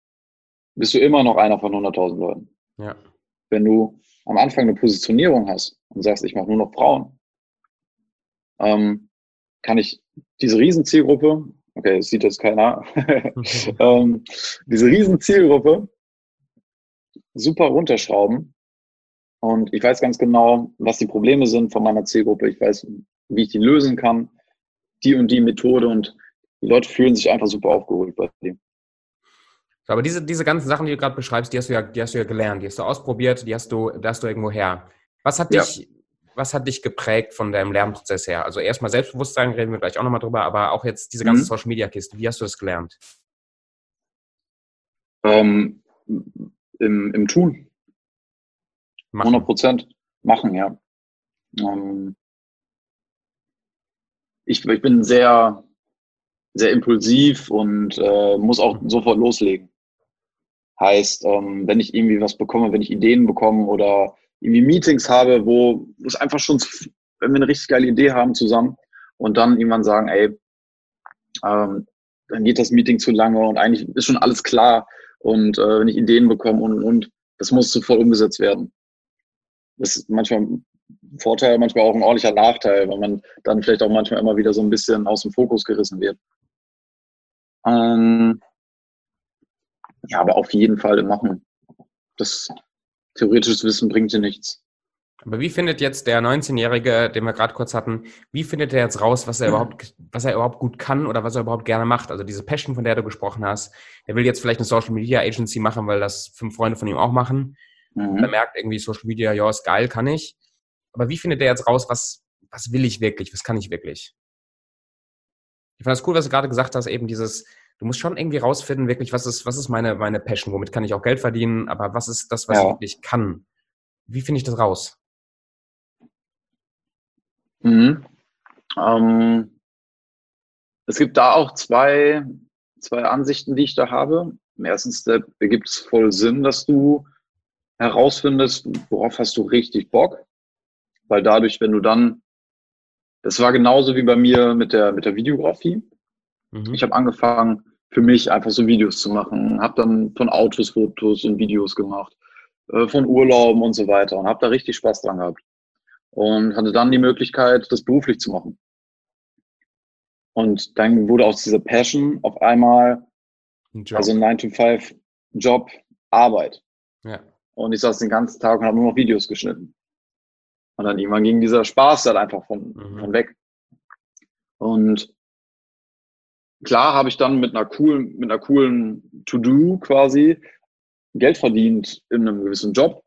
S2: bist du immer noch einer von 100.000 Leuten. Ja. Wenn du am Anfang eine Positionierung hast und sagst, ich mache nur noch Frauen, ähm, kann ich diese Riesenzielgruppe, okay, das sieht jetzt keiner, ähm, diese Riesenzielgruppe super runterschrauben. Und ich weiß ganz genau, was die Probleme sind von meiner Zielgruppe. Ich weiß, wie ich die lösen kann, die und die Methode. Und die Leute fühlen sich einfach super aufgeholt bei dem.
S1: Aber diese, diese ganzen Sachen, die du gerade beschreibst, die hast du ja, die hast du ja gelernt, die hast du ausprobiert, die hast du, da hast du irgendwo her. Was hat dich, ja. was hat dich geprägt von deinem Lernprozess her? Also erstmal Selbstbewusstsein, reden wir gleich auch nochmal drüber, aber auch jetzt diese ganze mhm. Social Media Kiste, wie hast du das gelernt?
S2: Ähm, im, im Tun. Machen. 100 Prozent machen, ja. Ähm, ich, ich bin sehr, sehr impulsiv und äh, muss auch sofort loslegen. Heißt, ähm, wenn ich irgendwie was bekomme, wenn ich Ideen bekomme oder irgendwie Meetings habe, wo, wo es einfach schon, wenn wir eine richtig geile Idee haben zusammen und dann irgendwann sagen, ey, ähm, dann geht das Meeting zu lange und eigentlich ist schon alles klar und äh, wenn ich Ideen bekomme und, und das muss sofort umgesetzt werden. Ist manchmal ein Vorteil, manchmal auch ein ordentlicher Nachteil, weil man dann vielleicht auch manchmal immer wieder so ein bisschen aus dem Fokus gerissen wird. Ähm, ja, aber auf jeden Fall machen. Das theoretisches Wissen bringt dir nichts.
S1: Aber wie findet jetzt der 19-Jährige, den wir gerade kurz hatten, wie findet er jetzt raus, was er überhaupt, was er überhaupt gut kann oder was er überhaupt gerne macht? Also diese Passion, von der du gesprochen hast. Er will jetzt vielleicht eine Social Media Agency machen, weil das fünf Freunde von ihm auch machen. Mhm. Er merkt irgendwie Social Media, ja, ist geil, kann ich. Aber wie findet er jetzt raus, was, was will ich wirklich, was kann ich wirklich? Ich fand das cool, was du gerade gesagt hast, eben dieses, du musst schon irgendwie rausfinden, wirklich, was ist, was ist meine, meine Passion, womit kann ich auch Geld verdienen, aber was ist das, was ja. ich wirklich kann? Wie finde ich das raus?
S2: Mhm. Ähm, es gibt da auch zwei, zwei Ansichten, die ich da habe. Erstens ergibt es voll Sinn, dass du herausfindest, worauf hast du richtig Bock. Weil dadurch, wenn du dann, das war genauso wie bei mir mit der, mit der Videografie. Mhm. Ich habe angefangen, für mich einfach so Videos zu machen, habe dann von Autos Fotos und Videos gemacht, äh, von Urlauben und so weiter und habe da richtig Spaß dran gehabt und hatte dann die Möglichkeit, das beruflich zu machen. Und dann wurde aus dieser Passion auf einmal, also 9-to-5-Job, Arbeit. Ja. Und ich saß den ganzen Tag und habe nur noch Videos geschnitten. Und dann irgendwann ging dieser Spaß dann einfach von, mhm. von weg. Und klar habe ich dann mit einer coolen, mit einer coolen To-Do quasi Geld verdient in einem gewissen Job.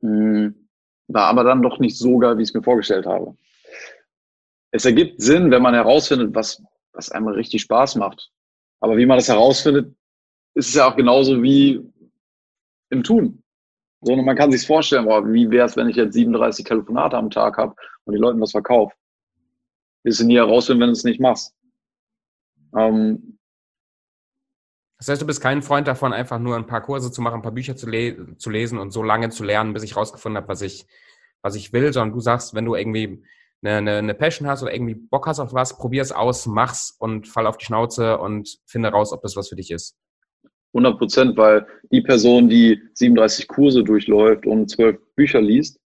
S2: Mhm. War aber dann doch nicht so geil, wie ich es mir vorgestellt habe. Es ergibt Sinn, wenn man herausfindet, was, was einem richtig Spaß macht. Aber wie man das herausfindet, ist es ja auch genauso wie im Tun. Sondern man kann sich vorstellen, boah, wie wäre es, wenn ich jetzt 37 Telefonate am Tag habe und die Leuten was verkaufe. Wirst du nie herausfinden, wenn du es nicht machst. Ähm,
S1: das heißt, du bist kein Freund davon, einfach nur ein paar Kurse zu machen, ein paar Bücher zu, le zu lesen und so lange zu lernen, bis ich rausgefunden habe, was ich, was ich will, sondern du sagst, wenn du irgendwie eine, eine, eine Passion hast oder irgendwie Bock hast auf was, probier es aus, mach's und fall auf die Schnauze und finde raus, ob das was für dich ist.
S2: 100 Prozent, weil die Person, die 37 Kurse durchläuft und zwölf Bücher liest,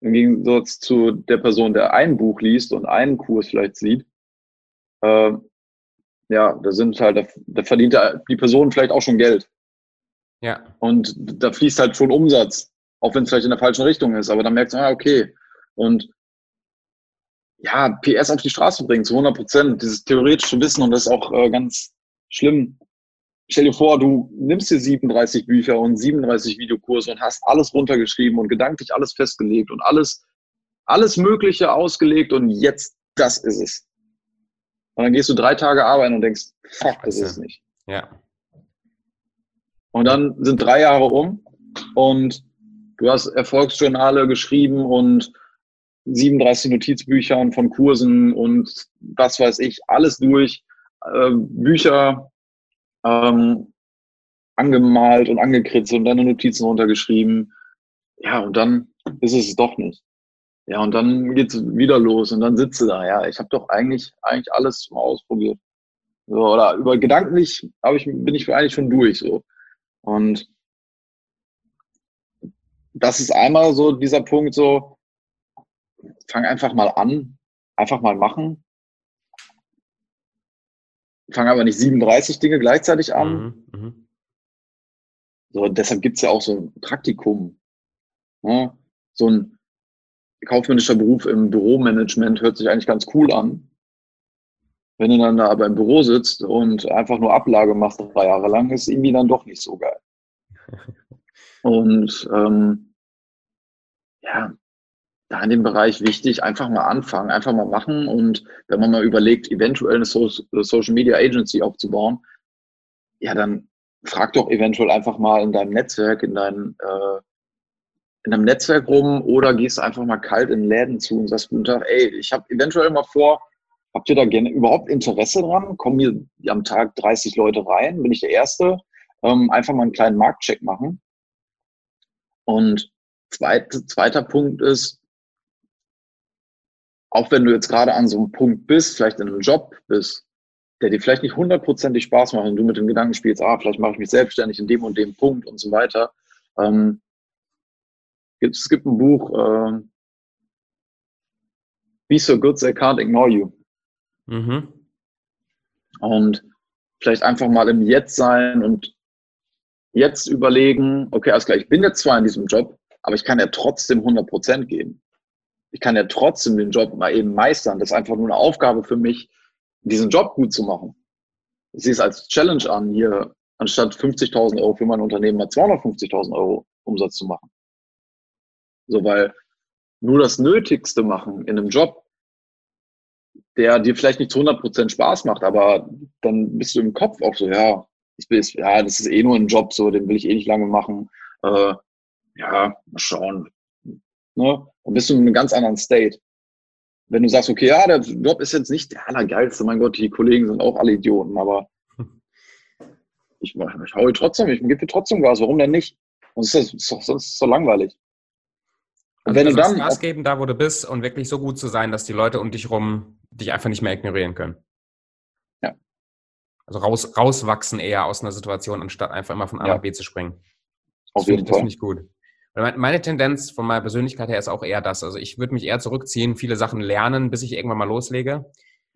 S2: im Gegensatz zu der Person, der ein Buch liest und einen Kurs vielleicht sieht, äh, ja, da sind halt, da, da verdient die Person vielleicht auch schon Geld. Ja. Und da fließt halt schon Umsatz, auch wenn es vielleicht in der falschen Richtung ist, aber dann merkst du, ah, okay. Und ja, PS auf die Straße bringen, zu 100 Prozent, dieses theoretische Wissen und das ist auch äh, ganz schlimm. Stell dir vor, du nimmst dir 37 Bücher und 37 Videokurse und hast alles runtergeschrieben und gedanklich alles festgelegt und alles, alles Mögliche ausgelegt und jetzt, das ist es. Und dann gehst du drei Tage arbeiten und denkst, fuck, das ist es nicht.
S1: Ja.
S2: Und dann sind drei Jahre um und du hast Erfolgsjournale geschrieben und 37 Notizbüchern von Kursen und was weiß ich, alles durch, äh, Bücher ähm, angemalt und angekritzelt und deine Notizen runtergeschrieben. Ja, und dann ist es doch nicht. Ja, und dann geht's wieder los und dann sitze da. Ja, ich habe doch eigentlich eigentlich alles mal ausprobiert. So, oder über gedanklich hab ich, bin ich eigentlich schon durch so. Und das ist einmal so dieser Punkt so, fang einfach mal an, einfach mal machen. Fang aber nicht 37 Dinge gleichzeitig an. Mhm, mh. So, deshalb gibt's ja auch so ein Praktikum. Ja, so ein kaufmännischer Beruf im Büromanagement hört sich eigentlich ganz cool an. Wenn du dann da aber im Büro sitzt und einfach nur Ablage machst drei Jahre lang, ist irgendwie dann doch nicht so geil. Und ähm, ja, da in dem Bereich wichtig, einfach mal anfangen, einfach mal machen und wenn man mal überlegt, eventuell eine so Social Media Agency aufzubauen, ja, dann frag doch eventuell einfach mal in deinem Netzwerk, in deinem, äh, in deinem Netzwerk rum oder gehst einfach mal kalt in Läden zu und sagst, guten Tag, ey, ich habe eventuell mal vor, habt ihr da gerne überhaupt Interesse dran? Kommen hier am Tag 30 Leute rein? Bin ich der Erste? Ähm, einfach mal einen kleinen Marktcheck machen. Und zweit, zweiter Punkt ist, auch wenn du jetzt gerade an so einem Punkt bist, vielleicht in einem Job bist, der dir vielleicht nicht hundertprozentig Spaß macht und du mit dem Gedanken spielst, ah, vielleicht mache ich mich selbstständig in dem und dem Punkt und so weiter. Ähm, es gibt ein Buch, äh, Be So Good They Can't Ignore You. Mhm. Und vielleicht einfach mal im Jetzt sein und jetzt überlegen, okay, alles klar, ich bin jetzt zwar in diesem Job, aber ich kann ja trotzdem 100 geben ich kann ja trotzdem den Job mal eben meistern. Das ist einfach nur eine Aufgabe für mich, diesen Job gut zu machen. Ich sehe es als Challenge an, hier anstatt 50.000 Euro für mein Unternehmen mal 250.000 Euro Umsatz zu machen. So, weil nur das Nötigste machen in einem Job, der dir vielleicht nicht zu 100% Spaß macht, aber dann bist du im Kopf auch so, ja, ich bin, ja, das ist eh nur ein Job, so, den will ich eh nicht lange machen. Äh, ja, mal schauen, Ne? Dann bist du in einem ganz anderen State. Wenn du sagst, okay, ja, der Job ist jetzt nicht der allergeilste, mein Gott, die Kollegen sind auch alle Idioten, aber ich, ich hau trotzdem, ich gebe dir trotzdem Gas, warum denn nicht? Sonst ist das, sonst ist es so langweilig.
S1: Und also wenn du dann Gas geben, da wo du bist und wirklich so gut zu sein, dass die Leute um dich rum dich einfach nicht mehr ignorieren können.
S2: Ja.
S1: Also raus, rauswachsen eher aus einer Situation, anstatt einfach immer von A nach B zu springen.
S2: Auf jeden
S1: Fall. Das finde ich gut. Meine Tendenz von meiner Persönlichkeit her ist auch eher das. Also ich würde mich eher zurückziehen, viele Sachen lernen, bis ich irgendwann mal loslege.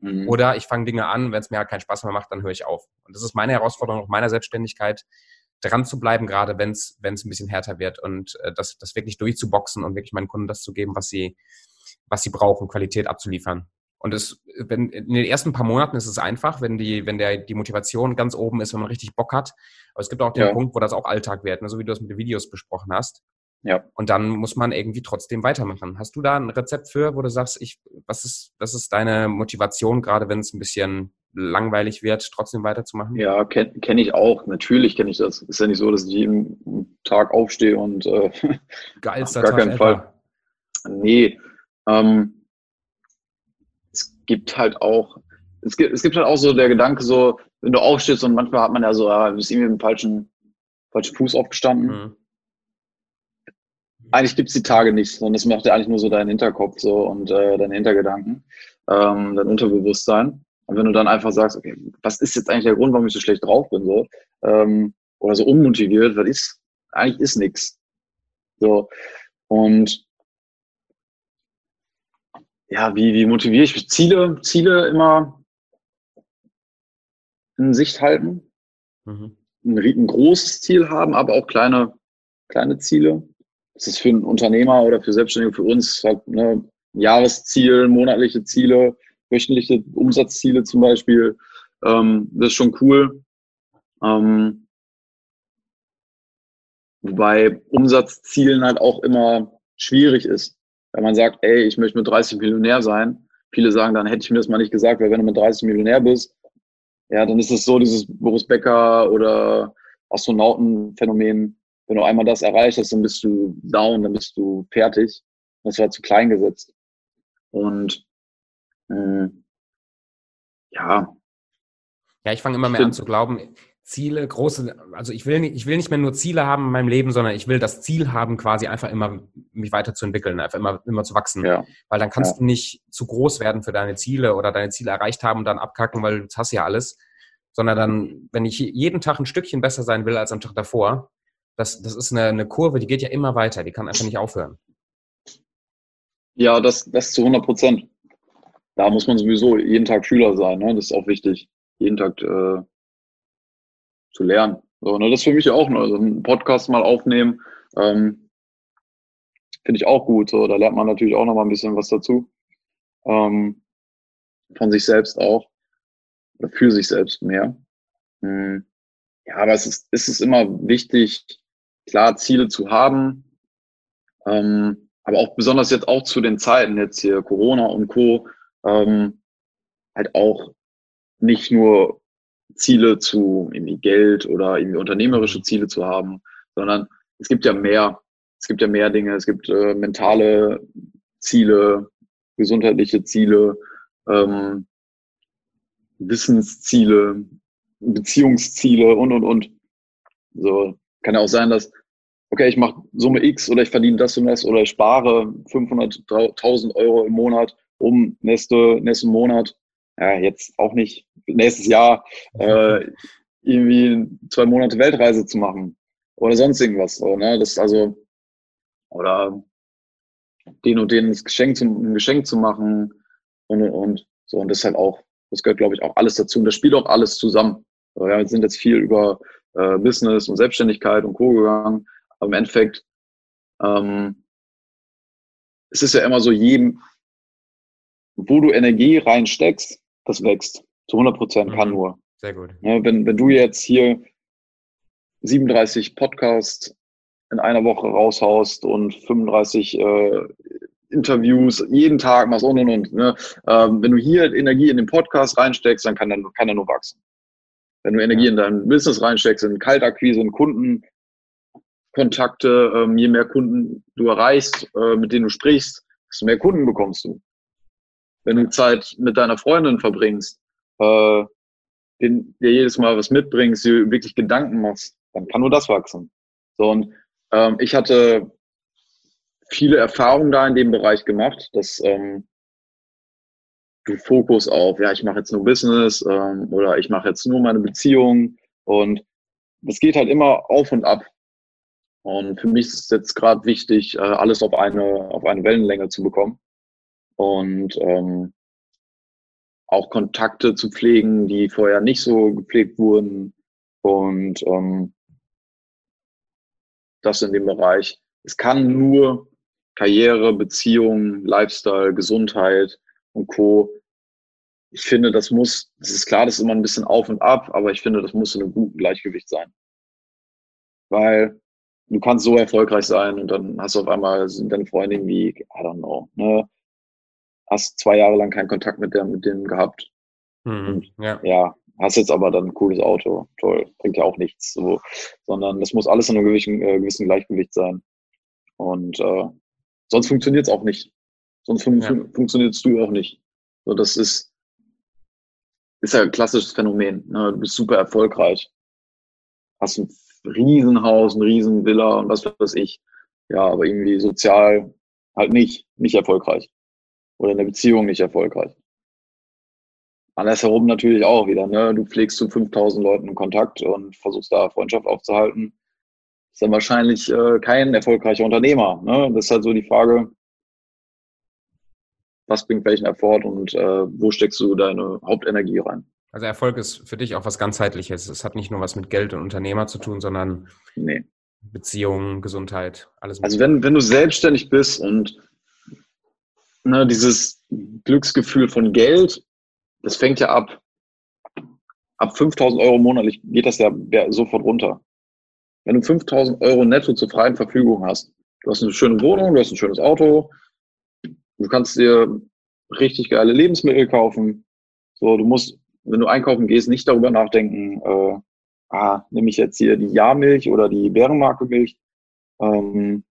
S1: Mhm. Oder ich fange Dinge an, wenn es mir halt keinen Spaß mehr macht, dann höre ich auf. Und das ist meine Herausforderung auch meiner Selbstständigkeit, dran zu bleiben, gerade wenn es ein bisschen härter wird und äh, das, das wirklich durchzuboxen und wirklich meinen Kunden das zu geben, was sie, was sie brauchen, Qualität abzuliefern. Und es, wenn, in den ersten paar Monaten ist es einfach, wenn die, wenn der, die Motivation ganz oben ist, wenn man richtig Bock hat. Aber es gibt auch den ja. Punkt, wo das auch Alltag wird, ne? so wie du das mit den Videos besprochen hast.
S2: Ja.
S1: Und dann muss man irgendwie trotzdem weitermachen. Hast du da ein Rezept für, wo du sagst, ich, was ist, was ist deine Motivation, gerade wenn es ein bisschen langweilig wird, trotzdem weiterzumachen?
S2: Ja, kenne kenn ich auch. Natürlich kenne ich das. Ist ja nicht so, dass ich jeden Tag aufstehe und äh,
S1: Geilster gar keinen Fall.
S2: Nee. Ähm, es gibt halt auch, es gibt, es gibt halt auch so der Gedanke, so, wenn du aufstehst und manchmal hat man ja so, ja, du bist irgendwie mit dem falschen, falschen Fuß aufgestanden. Mhm eigentlich gibt's die Tage nicht, sondern das macht ja eigentlich nur so dein Hinterkopf so und äh, deine Hintergedanken, ähm, dein Unterbewusstsein. Und wenn du dann einfach sagst, okay, was ist jetzt eigentlich der Grund, warum ich so schlecht drauf bin, so, ähm, oder so unmotiviert, was ist, eigentlich ist nix. So. Und ja, wie, wie motiviere ich mich? Ziele, Ziele immer in Sicht halten. Mhm. ein, ein großes Ziel haben, aber auch kleine, kleine Ziele. Das ist für einen Unternehmer oder für Selbstständige, für uns halt, ne, Jahresziel, monatliche Ziele, wöchentliche Umsatzziele zum Beispiel. Ähm, das ist schon cool. Ähm, wobei Umsatzzielen halt auch immer schwierig ist. Wenn man sagt, ey, ich möchte mit 30 Millionär sein. Viele sagen, dann hätte ich mir das mal nicht gesagt, weil wenn du mit 30 Millionär bist, ja, dann ist es so dieses Boris Becker oder Astronautenphänomen. Wenn du einmal das erreicht hast, dann bist du down, dann bist du fertig. Das war zu klein gesetzt. Und äh, ja.
S1: Ja, ich fange immer mehr an zu glauben, Ziele, große, also ich will, nicht, ich will nicht mehr nur Ziele haben in meinem Leben, sondern ich will das Ziel haben, quasi einfach immer mich weiterzuentwickeln, einfach immer, immer zu wachsen. Ja. Weil dann kannst ja. du nicht zu groß werden für deine Ziele oder deine Ziele erreicht haben und dann abkacken, weil du hast ja alles. Sondern dann, wenn ich jeden Tag ein Stückchen besser sein will als am Tag davor, das, das ist eine, eine Kurve, die geht ja immer weiter, die kann einfach nicht aufhören.
S2: Ja, das, das zu 100 Prozent. Da muss man sowieso jeden Tag Schüler sein, ne? das ist auch wichtig. Jeden Tag äh, zu lernen. So, ne, das ist für mich auch, ne, also einen Podcast mal aufnehmen, ähm, finde ich auch gut. So, da lernt man natürlich auch noch mal ein bisschen was dazu. Ähm, von sich selbst auch. Oder für sich selbst mehr. Hm. Ja, aber es ist, es ist immer wichtig, klar Ziele zu haben. Ähm, aber auch besonders jetzt auch zu den Zeiten, jetzt hier Corona und Co., ähm, halt auch nicht nur Ziele zu irgendwie Geld oder irgendwie unternehmerische Ziele zu haben, sondern es gibt ja mehr. Es gibt ja mehr Dinge. Es gibt äh, mentale Ziele, gesundheitliche Ziele, ähm, Wissensziele, Beziehungsziele und und und. So kann ja auch sein, dass okay, ich mache Summe X oder ich verdiene das und das oder ich spare 500.000 Euro im Monat, um nächste, nächsten Monat ja, jetzt auch nicht nächstes Jahr äh, irgendwie zwei Monate Weltreise zu machen oder sonst irgendwas. So, ne? Das also oder den und den Geschenk zu, ein Geschenk zu machen und und und so und das halt auch das gehört glaube ich auch alles dazu und das spielt auch alles zusammen. Wir sind jetzt viel über äh, Business und Selbstständigkeit und Co gegangen, aber im Endeffekt ähm, es ist ja immer so jedem wo du Energie reinsteckst, das wächst. Zu 100 Prozent kann mhm. nur.
S1: Sehr gut.
S2: Ja, wenn, wenn du jetzt hier 37 Podcasts in einer Woche raushaust und 35 äh, Interviews jeden Tag machst und und und. Ne? Ähm, wenn du hier Energie in den Podcast reinsteckst, dann kann er, kann er nur wachsen. Wenn du Energie ja. in dein Business reinsteckst, in Kaltakquise, in Kundenkontakte, ähm, je mehr Kunden du erreichst, äh, mit denen du sprichst, desto mehr Kunden bekommst du wenn du Zeit mit deiner Freundin verbringst, äh, den, dir jedes Mal was mitbringst, dir wirklich Gedanken machst, dann kann nur das wachsen. So und ähm, ich hatte viele Erfahrungen da in dem Bereich gemacht, dass ähm, Fokus auf, ja, ich mache jetzt nur Business ähm, oder ich mache jetzt nur meine Beziehung und das geht halt immer auf und ab. Und für mich ist es jetzt gerade wichtig, äh, alles auf eine, auf eine Wellenlänge zu bekommen und ähm, auch Kontakte zu pflegen, die vorher nicht so gepflegt wurden und ähm, das in dem Bereich. Es kann nur Karriere, Beziehung, Lifestyle, Gesundheit und Co. Ich finde, das muss, das ist klar, das ist immer ein bisschen auf und ab, aber ich finde, das muss in einem guten Gleichgewicht sein. Weil du kannst so erfolgreich sein und dann hast du auf einmal sind deine Freundin wie, I don't know, ne, hast zwei Jahre lang keinen Kontakt mit, der, mit denen gehabt. Mhm, ja. ja. hast jetzt aber dann ein cooles Auto. Toll, bringt ja auch nichts. So. Sondern das muss alles in einem gewissen, äh, gewissen Gleichgewicht sein. Und äh, sonst funktioniert es auch nicht. Sonst fun ja. funktionierst du auch nicht. So, das ist, ist ja ein klassisches Phänomen. Ne? Du bist super erfolgreich. Hast ein Riesenhaus, ein Riesenvilla und was weiß ich. Ja, aber irgendwie sozial halt nicht, nicht erfolgreich oder in der Beziehung nicht erfolgreich. Andersherum natürlich auch wieder. Ne? Du pflegst zu 5000 Leuten Kontakt und versuchst da Freundschaft aufzuhalten. Ist dann wahrscheinlich äh, kein erfolgreicher Unternehmer. Ne? Das ist halt so die Frage, was bringt welchen Erfolg und äh, wo steckst du deine Hauptenergie rein?
S1: Also Erfolg ist für dich auch was ganzheitliches. Es hat nicht nur was mit Geld und Unternehmer zu tun, sondern nee. Beziehungen, Gesundheit, alles.
S2: Also wenn, wenn du selbstständig bist und ne, dieses Glücksgefühl von Geld, das fängt ja ab, ab 5000 Euro monatlich geht das ja sofort runter. Wenn du 5000 Euro netto zur freien Verfügung hast, du hast eine schöne Wohnung, du hast ein schönes Auto, du kannst dir richtig geile Lebensmittel kaufen. So, du musst, wenn du einkaufen gehst, nicht darüber nachdenken, äh, ah, nehme ich jetzt hier die Jahrmilch oder die Bärenmarke-Milch. Ähm,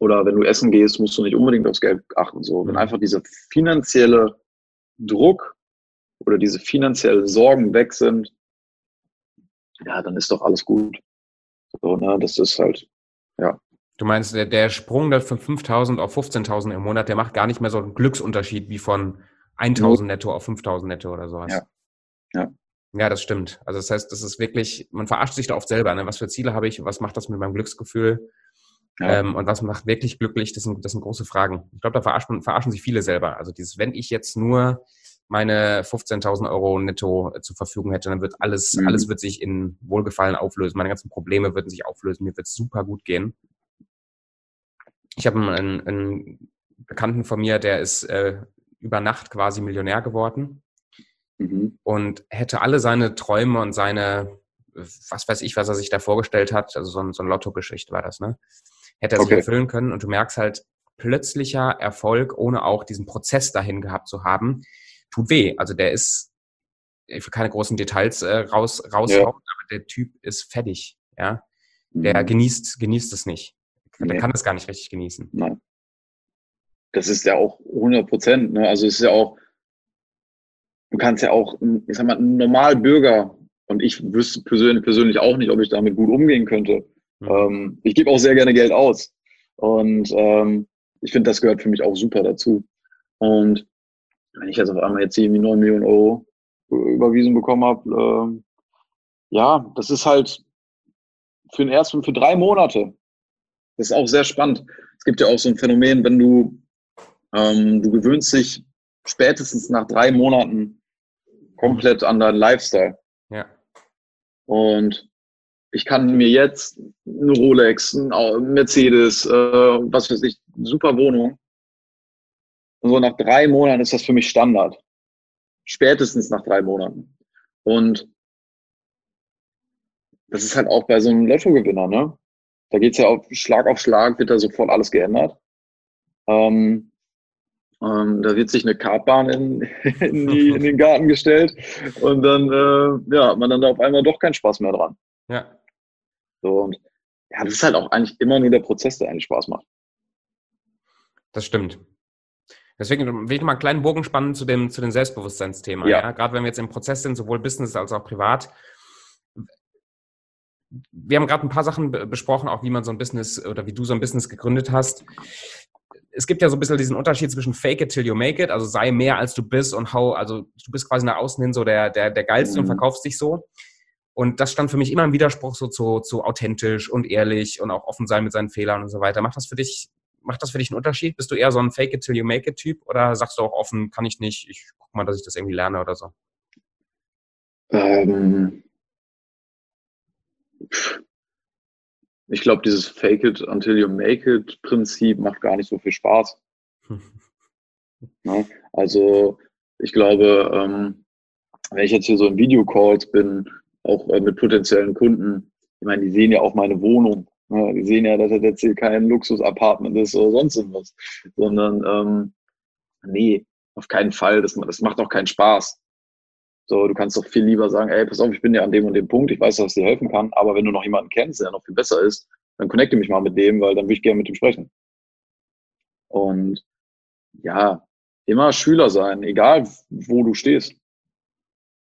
S2: oder wenn du essen gehst, musst du nicht unbedingt aufs Geld achten. So, wenn mhm. einfach dieser finanzielle Druck oder diese finanziellen Sorgen weg sind, ja, dann ist doch alles gut. So, ne, das ist halt, ja.
S1: Du meinst, der, der Sprung von 5.000 auf 15.000 im Monat, der macht gar nicht mehr so einen Glücksunterschied wie von 1.000 netto auf 5.000 netto oder sowas.
S2: Ja. ja.
S1: Ja, das stimmt. Also das heißt, das ist wirklich, man verarscht sich da oft selber. Ne? Was für Ziele habe ich? Was macht das mit meinem Glücksgefühl? Ja. Ähm, und was macht wirklich glücklich? Das sind, das sind große Fragen. Ich glaube, da verarschen, verarschen sich viele selber. Also dieses, wenn ich jetzt nur meine 15.000 Euro netto äh, zur Verfügung hätte, dann wird alles, mhm. alles wird sich in Wohlgefallen auflösen. Meine ganzen Probleme würden sich auflösen. Mir wird es super gut gehen. Ich habe einen, einen Bekannten von mir, der ist äh, über Nacht quasi Millionär geworden mhm. und hätte alle seine Träume und seine, was weiß ich, was er sich da vorgestellt hat, also so, ein, so eine Lotto-Geschichte war das, ne? Hätte er okay. sich erfüllen können und du merkst halt, plötzlicher Erfolg, ohne auch diesen Prozess dahin gehabt zu haben, tut weh. Also der ist, ich will keine großen Details äh, raus, raushauen, ja. aber der Typ ist fertig, ja. Der mhm. genießt, genießt es nicht. Der nee. kann es gar nicht richtig genießen.
S2: Nein. Das ist ja auch 100 Prozent, ne? Also es ist ja auch, du kannst ja auch, ich sag mal, ein Normalbürger, und ich wüsste persönlich, persönlich auch nicht, ob ich damit gut umgehen könnte. Mhm. Ähm, ich gebe auch sehr gerne Geld aus. Und ähm, ich finde, das gehört für mich auch super dazu. Und wenn ich jetzt auf einmal jetzt irgendwie 9 Millionen Euro überwiesen bekommen habe, äh, ja, das ist halt für den ersten, für drei Monate. Das ist auch sehr spannend. Es gibt ja auch so ein Phänomen, wenn du, ähm, du gewöhnst dich spätestens nach drei Monaten komplett an deinen Lifestyle.
S1: Ja.
S2: Und ich kann mir jetzt eine Rolex, ein Mercedes, äh, was weiß ich, super Wohnung. Und so nach drei Monaten ist das für mich Standard. Spätestens nach drei Monaten. Und das ist halt auch bei so einem Lottogewinner, ne? Da geht's ja auf Schlag auf Schlag, wird da sofort alles geändert. Ähm, ähm, da wird sich eine Kartbahn in, in, die, in, den Garten gestellt und dann äh, ja, hat man dann da auf einmal doch keinen Spaß mehr dran.
S1: Ja.
S2: So, und ja, das ist halt auch eigentlich immer nur der Prozess, der eigentlich Spaß macht.
S1: Das stimmt. Deswegen will ich noch mal einen kleinen Bogen spannen zu dem, zu dem Selbstbewusstseinsthema. Ja. ja. Gerade wenn wir jetzt im Prozess sind, sowohl Business als auch privat. Wir haben gerade ein paar Sachen besprochen, auch wie man so ein Business oder wie du so ein Business gegründet hast. Es gibt ja so ein bisschen diesen Unterschied zwischen fake it till you make it, also sei mehr als du bist und hau, also du bist quasi nach außen hin so der, der, der Geilste mhm. und verkaufst dich so. Und das stand für mich immer im Widerspruch so zu, zu authentisch und ehrlich und auch offen sein mit seinen Fehlern und so weiter. Macht das für dich, macht das für dich einen Unterschied? Bist du eher so ein Fake it till you make it Typ oder sagst du auch offen, kann ich nicht, ich guck mal, dass ich das irgendwie lerne oder so?
S2: Ähm, ich glaube, dieses Fake it until you make it Prinzip macht gar nicht so viel Spaß. ja, also ich glaube, ähm, wenn ich jetzt hier so in Videocalls bin, auch äh, mit potenziellen Kunden. Ich meine, die sehen ja auch meine Wohnung. Ne? Die sehen ja, dass das jetzt hier kein Luxus-Apartment ist oder sonst irgendwas, sondern ähm, nee, auf keinen Fall. Das, das macht auch keinen Spaß. So, du kannst doch viel lieber sagen, ey, pass auf, ich bin ja an dem und dem Punkt, ich weiß, dass es dir helfen kann, aber wenn du noch jemanden kennst, der noch viel besser ist, dann connecte mich mal mit dem, weil dann würde ich gerne mit ihm sprechen. Und ja, immer Schüler sein, egal wo du stehst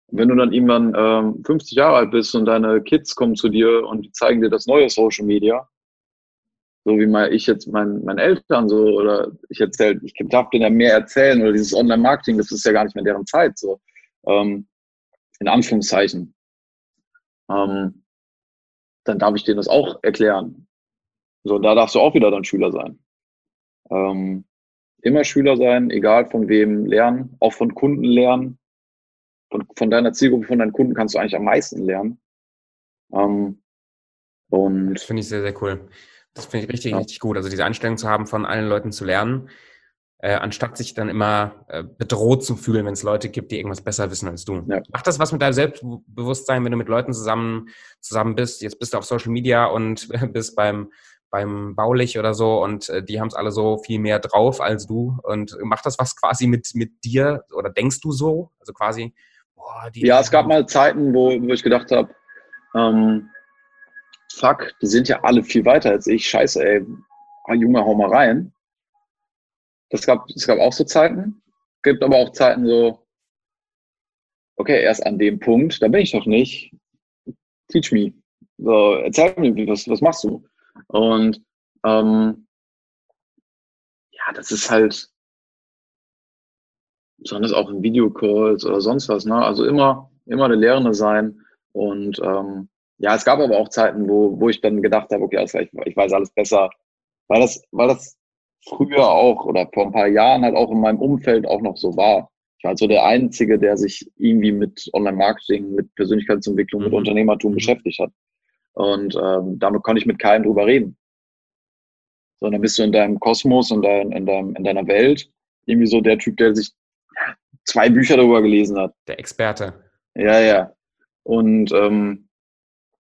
S2: wenn du dann irgendwann ähm, 50 Jahre alt bist und deine Kids kommen zu dir und zeigen dir das neue Social Media, so wie mal ich jetzt meinen, meinen Eltern so oder ich erzähle, ich darf denen ja mehr erzählen oder dieses Online-Marketing, das ist ja gar nicht mehr deren Zeit, so ähm, in Anführungszeichen. Ähm, dann darf ich denen das auch erklären. So, da darfst du auch wieder dann Schüler sein. Ähm, immer Schüler sein, egal von wem lernen, auch von Kunden lernen von, von deiner Zielgruppe, von deinen Kunden kannst du eigentlich am meisten lernen. Ähm,
S1: und das finde ich sehr, sehr cool. Das finde ich richtig, ja. richtig gut. Also diese Einstellung zu haben, von allen Leuten zu lernen, äh, anstatt sich dann immer äh, bedroht zu fühlen, wenn es Leute gibt, die irgendwas besser wissen als du. Ja. Macht das was mit deinem Selbstbewusstsein, wenn du mit Leuten zusammen, zusammen bist? Jetzt bist du auf Social Media und bist beim, beim Baulich oder so und äh, die haben es alle so viel mehr drauf als du. Und macht das was quasi mit, mit dir oder denkst du so? Also quasi,
S2: boah, die. Ja, es gab mal Zeiten, wo, wo ich gedacht habe, ähm, fuck, die sind ja alle viel weiter als ich. Scheiße, ey, ah, Junge, hau mal rein. Das gab, es gab auch so Zeiten. Gibt aber auch Zeiten so, okay, erst an dem Punkt, da bin ich doch nicht. Teach me. So, erzähl mir, was, was machst du? Und ähm, ja, das ist halt besonders auch in Videocalls oder sonst was, ne? Also immer, immer der Lehrende sein. Und ähm, ja, es gab aber auch Zeiten, wo, wo ich dann gedacht habe, okay, also ich, ich weiß alles besser, weil das, weil das früher auch oder vor ein paar Jahren halt auch in meinem Umfeld auch noch so war. Ich war also der Einzige, der sich irgendwie mit Online-Marketing, mit Persönlichkeitsentwicklung, mhm. mit Unternehmertum mhm. beschäftigt hat. Und ähm, damit konnte ich mit keinem drüber reden. Sondern bist du in deinem Kosmos, in, dein, in, deinem, in deiner Welt irgendwie so der Typ, der sich zwei Bücher darüber gelesen hat.
S1: Der Experte.
S2: Ja, ja. Und ähm,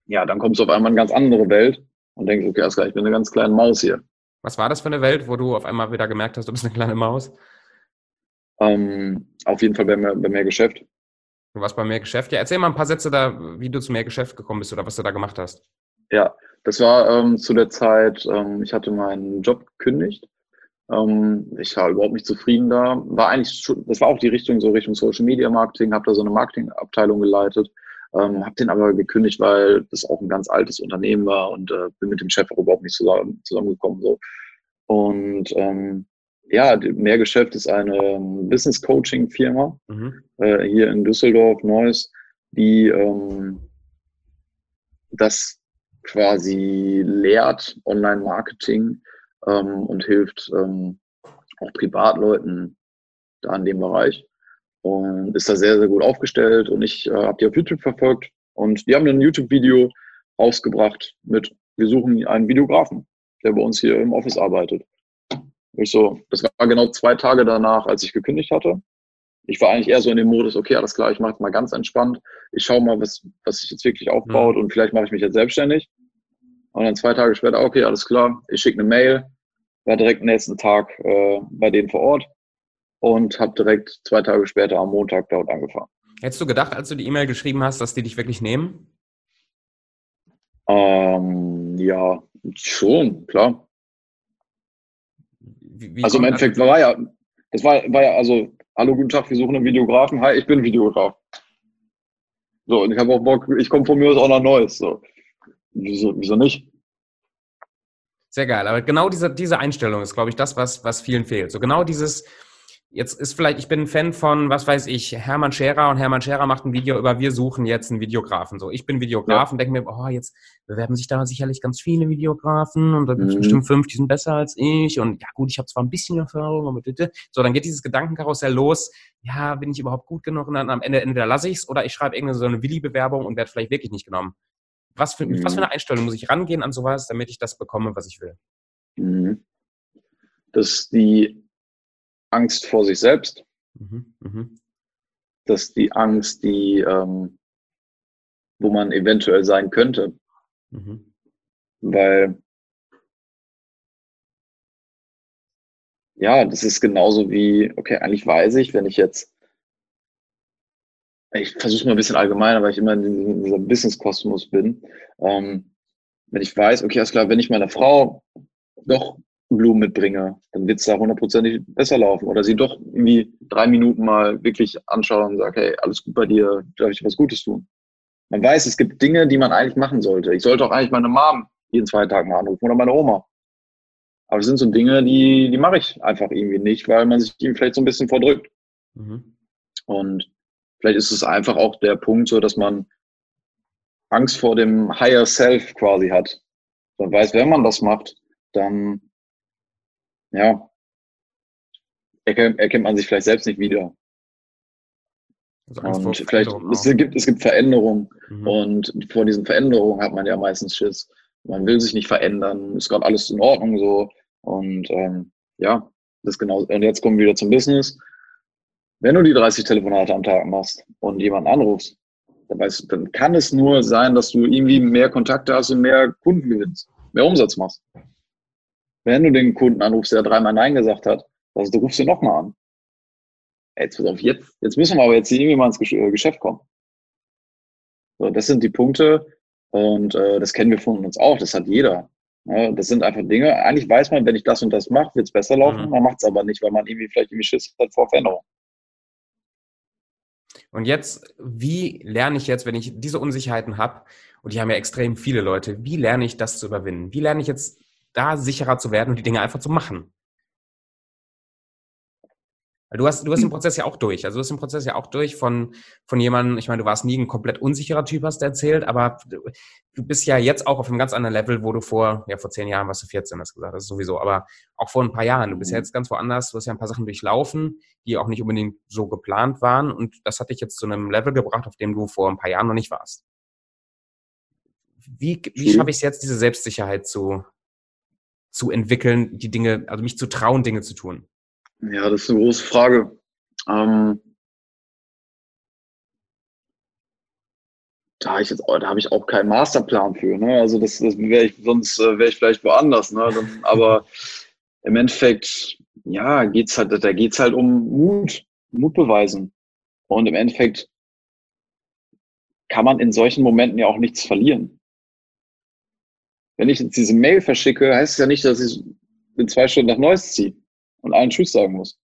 S2: ja, dann kommst du auf einmal in eine ganz andere Welt und denkst, okay, alles klar, ich bin eine ganz kleine Maus hier.
S1: Was war das für eine Welt, wo du auf einmal wieder gemerkt hast, du bist eine kleine Maus?
S2: Ähm, auf jeden Fall bei mehr, bei mehr Geschäft.
S1: Du warst bei mehr Geschäft. Ja, erzähl mal ein paar Sätze da, wie du zu mehr Geschäft gekommen bist oder was du da gemacht hast.
S2: Ja, das war ähm, zu der Zeit, ähm, ich hatte meinen Job gekündigt. Ähm, ich war überhaupt nicht zufrieden da. War eigentlich, das war auch die Richtung, so Richtung Social Media Marketing, habe da so eine Marketingabteilung geleitet. Ähm, habe den aber gekündigt, weil das auch ein ganz altes Unternehmen war und äh, bin mit dem Chef auch überhaupt nicht zusammen, zusammengekommen. So. Und ähm, ja, Mehrgeschäft ist eine ähm, Business Coaching Firma mhm. äh, hier in Düsseldorf, Neuss, die ähm, das quasi lehrt, Online-Marketing ähm, und hilft ähm, auch Privatleuten da in dem Bereich und ist da sehr, sehr gut aufgestellt. Und ich äh, habe die auf YouTube verfolgt und die haben ein YouTube-Video rausgebracht mit, wir suchen einen Videografen, der bei uns hier im Office arbeitet. Ich so, das war genau zwei Tage danach, als ich gekündigt hatte. Ich war eigentlich eher so in dem Modus, okay, alles klar, ich mache es mal ganz entspannt. Ich schaue mal, was, was sich jetzt wirklich aufbaut mhm. und vielleicht mache ich mich jetzt selbstständig. Und dann zwei Tage später, okay, alles klar, ich schicke eine Mail, war direkt nächsten Tag äh, bei denen vor Ort, und habe direkt zwei Tage später am Montag dort angefangen.
S1: Hättest du gedacht, als du die E-Mail geschrieben hast, dass die dich wirklich nehmen?
S2: Ähm, ja, schon, klar. Wie, wie also im Endeffekt war ja, das war, war ja, also, hallo, guten Tag, wir suchen einen Videografen. Hi, ich bin Videograf. So, und ich habe auch Bock, ich komme von mir aus auch noch Neues. So. Wieso, wieso nicht?
S1: Sehr geil. Aber genau diese, diese Einstellung ist, glaube ich, das, was, was vielen fehlt. So genau dieses, Jetzt ist vielleicht, ich bin ein Fan von, was weiß ich, Hermann Scherer und Hermann Scherer macht ein Video über, wir suchen jetzt einen Videografen. So, ich bin Videograf ja. und denke mir, oh, jetzt bewerben sich da sicherlich ganz viele Videografen und da gibt es mhm. bestimmt fünf, die sind besser als ich und ja gut, ich habe zwar ein bisschen Erfahrung, aber bitte. So, dann geht dieses Gedankenkarussell los. Ja, bin ich überhaupt gut genug? Und dann am Ende entweder lasse ich es oder ich schreibe irgendeine so eine Willi-Bewerbung und werde vielleicht wirklich nicht genommen. Was für, mhm. was für mhm. eine Einstellung muss ich rangehen an sowas, damit ich das bekomme, was ich will?
S2: Mhm. Das die Angst vor sich selbst. Mhm, mh. Das ist die Angst, die, ähm, wo man eventuell sein könnte. Mhm. Weil, ja, das ist genauso wie, okay, eigentlich weiß ich, wenn ich jetzt, ich versuche es mal ein bisschen allgemeiner, weil ich immer in diesem, diesem Business-Kosmos bin. Ähm, wenn ich weiß, okay, alles klar, wenn ich meiner Frau doch Blumen mitbringe, dann wird es da hundertprozentig besser laufen. Oder sie doch irgendwie drei Minuten mal wirklich anschauen und sagen, hey, alles gut bei dir, darf ich was Gutes tun? Man weiß, es gibt Dinge, die man eigentlich machen sollte. Ich sollte auch eigentlich meine Mom jeden zwei Tagen mal anrufen oder meine Oma. Aber es sind so Dinge, die, die mache ich einfach irgendwie nicht, weil man sich ihm vielleicht so ein bisschen verdrückt. Mhm. Und vielleicht ist es einfach auch der Punkt so, dass man Angst vor dem Higher Self quasi hat. Man weiß, wenn man das macht, dann ja, erkennt, erkennt man sich vielleicht selbst nicht wieder. Also und vielleicht, es gibt, es gibt Veränderungen mhm. und vor diesen Veränderungen hat man ja meistens Schiss. Man will sich nicht verändern, ist gerade alles in Ordnung so. Und ähm, ja, das ist genau. Und jetzt kommen wir wieder zum Business. Wenn du die 30 Telefonate am Tag machst und jemanden anrufst, dann, weißt, dann kann es nur sein, dass du irgendwie mehr Kontakte hast und mehr Kunden gewinnst, mehr Umsatz machst. Wenn du den Kunden anrufst, der dreimal Nein gesagt hat, also du rufst ihn nochmal an. Jetzt, pass auf, jetzt, jetzt müssen wir aber jetzt irgendwie mal ins äh, Geschäft kommen. So, das sind die Punkte und äh, das kennen wir von uns auch, das hat jeder. Ja, das sind einfach Dinge, eigentlich weiß man, wenn ich das und das mache, wird es besser laufen, mhm. man macht es aber nicht, weil man irgendwie vielleicht irgendwie Schiss hat vor Veränderung.
S1: Und jetzt, wie lerne ich jetzt, wenn ich diese Unsicherheiten habe, und die haben ja extrem viele Leute, wie lerne ich das zu überwinden? Wie lerne ich jetzt da sicherer zu werden und die Dinge einfach zu machen? Du hast, du hast den Prozess ja auch durch. Also du hast den Prozess ja auch durch von, von jemandem, ich meine, du warst nie ein komplett unsicherer Typ, hast du erzählt, aber du bist ja jetzt auch auf einem ganz anderen Level, wo du vor, ja, vor zehn Jahren warst du 14, hast gesagt, das ist sowieso, aber auch vor ein paar Jahren. Du bist ja mhm. jetzt ganz woanders, du hast ja ein paar Sachen durchlaufen, die auch nicht unbedingt so geplant waren und das hat dich jetzt zu einem Level gebracht, auf dem du vor ein paar Jahren noch nicht warst. Wie, wie schaffe ich es jetzt, diese Selbstsicherheit zu, zu entwickeln, die Dinge, also mich zu trauen, Dinge zu tun?
S2: Ja, das ist eine große Frage. Ähm, da, ich jetzt, da habe ich auch keinen Masterplan für. Ne? Also das, das wäre ich, sonst äh, wäre ich vielleicht woanders. Ne? Dann, aber im Endeffekt, ja, geht's halt, da geht's halt um Mut, Mut beweisen. Und im Endeffekt kann man in solchen Momenten ja auch nichts verlieren. Wenn ich jetzt diese Mail verschicke, heißt es ja nicht, dass ich in zwei Stunden nach Neues ziehe und allen Tschüss sagen muss.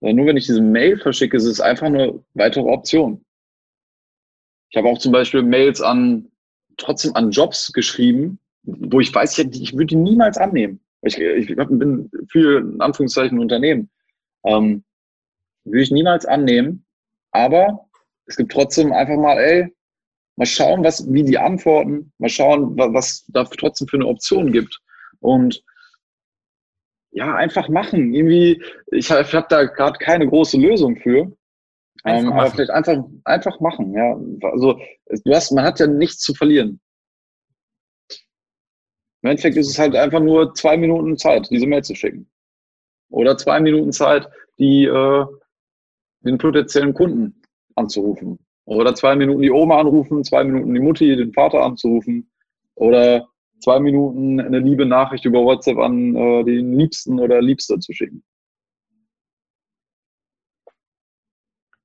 S2: Sondern nur wenn ich diese Mail verschicke, ist es einfach eine weitere Option. Ich habe auch zum Beispiel Mails an, trotzdem an Jobs geschrieben, wo ich weiß, ich, würde die niemals annehmen. Ich, ich bin für, in Anführungszeichen, Unternehmen. Ähm, würde ich niemals annehmen. Aber es gibt trotzdem einfach mal, ey, mal schauen, was, wie die antworten, mal schauen, was, was da trotzdem für eine Option gibt. Und ja, einfach machen. Irgendwie, ich, habe da gerade keine große Lösung für. Ähm, aber vielleicht einfach, einfach machen, ja. Also du hast, man hat ja nichts zu verlieren. Im Endeffekt ist es halt einfach nur zwei Minuten Zeit, diese Mail zu schicken. Oder zwei Minuten Zeit, die äh, den potenziellen Kunden anzurufen. Oder zwei Minuten die Oma anrufen, zwei Minuten die Mutti, den Vater anzurufen. Oder zwei Minuten eine liebe Nachricht über WhatsApp an äh, den Liebsten oder Liebster zu schicken.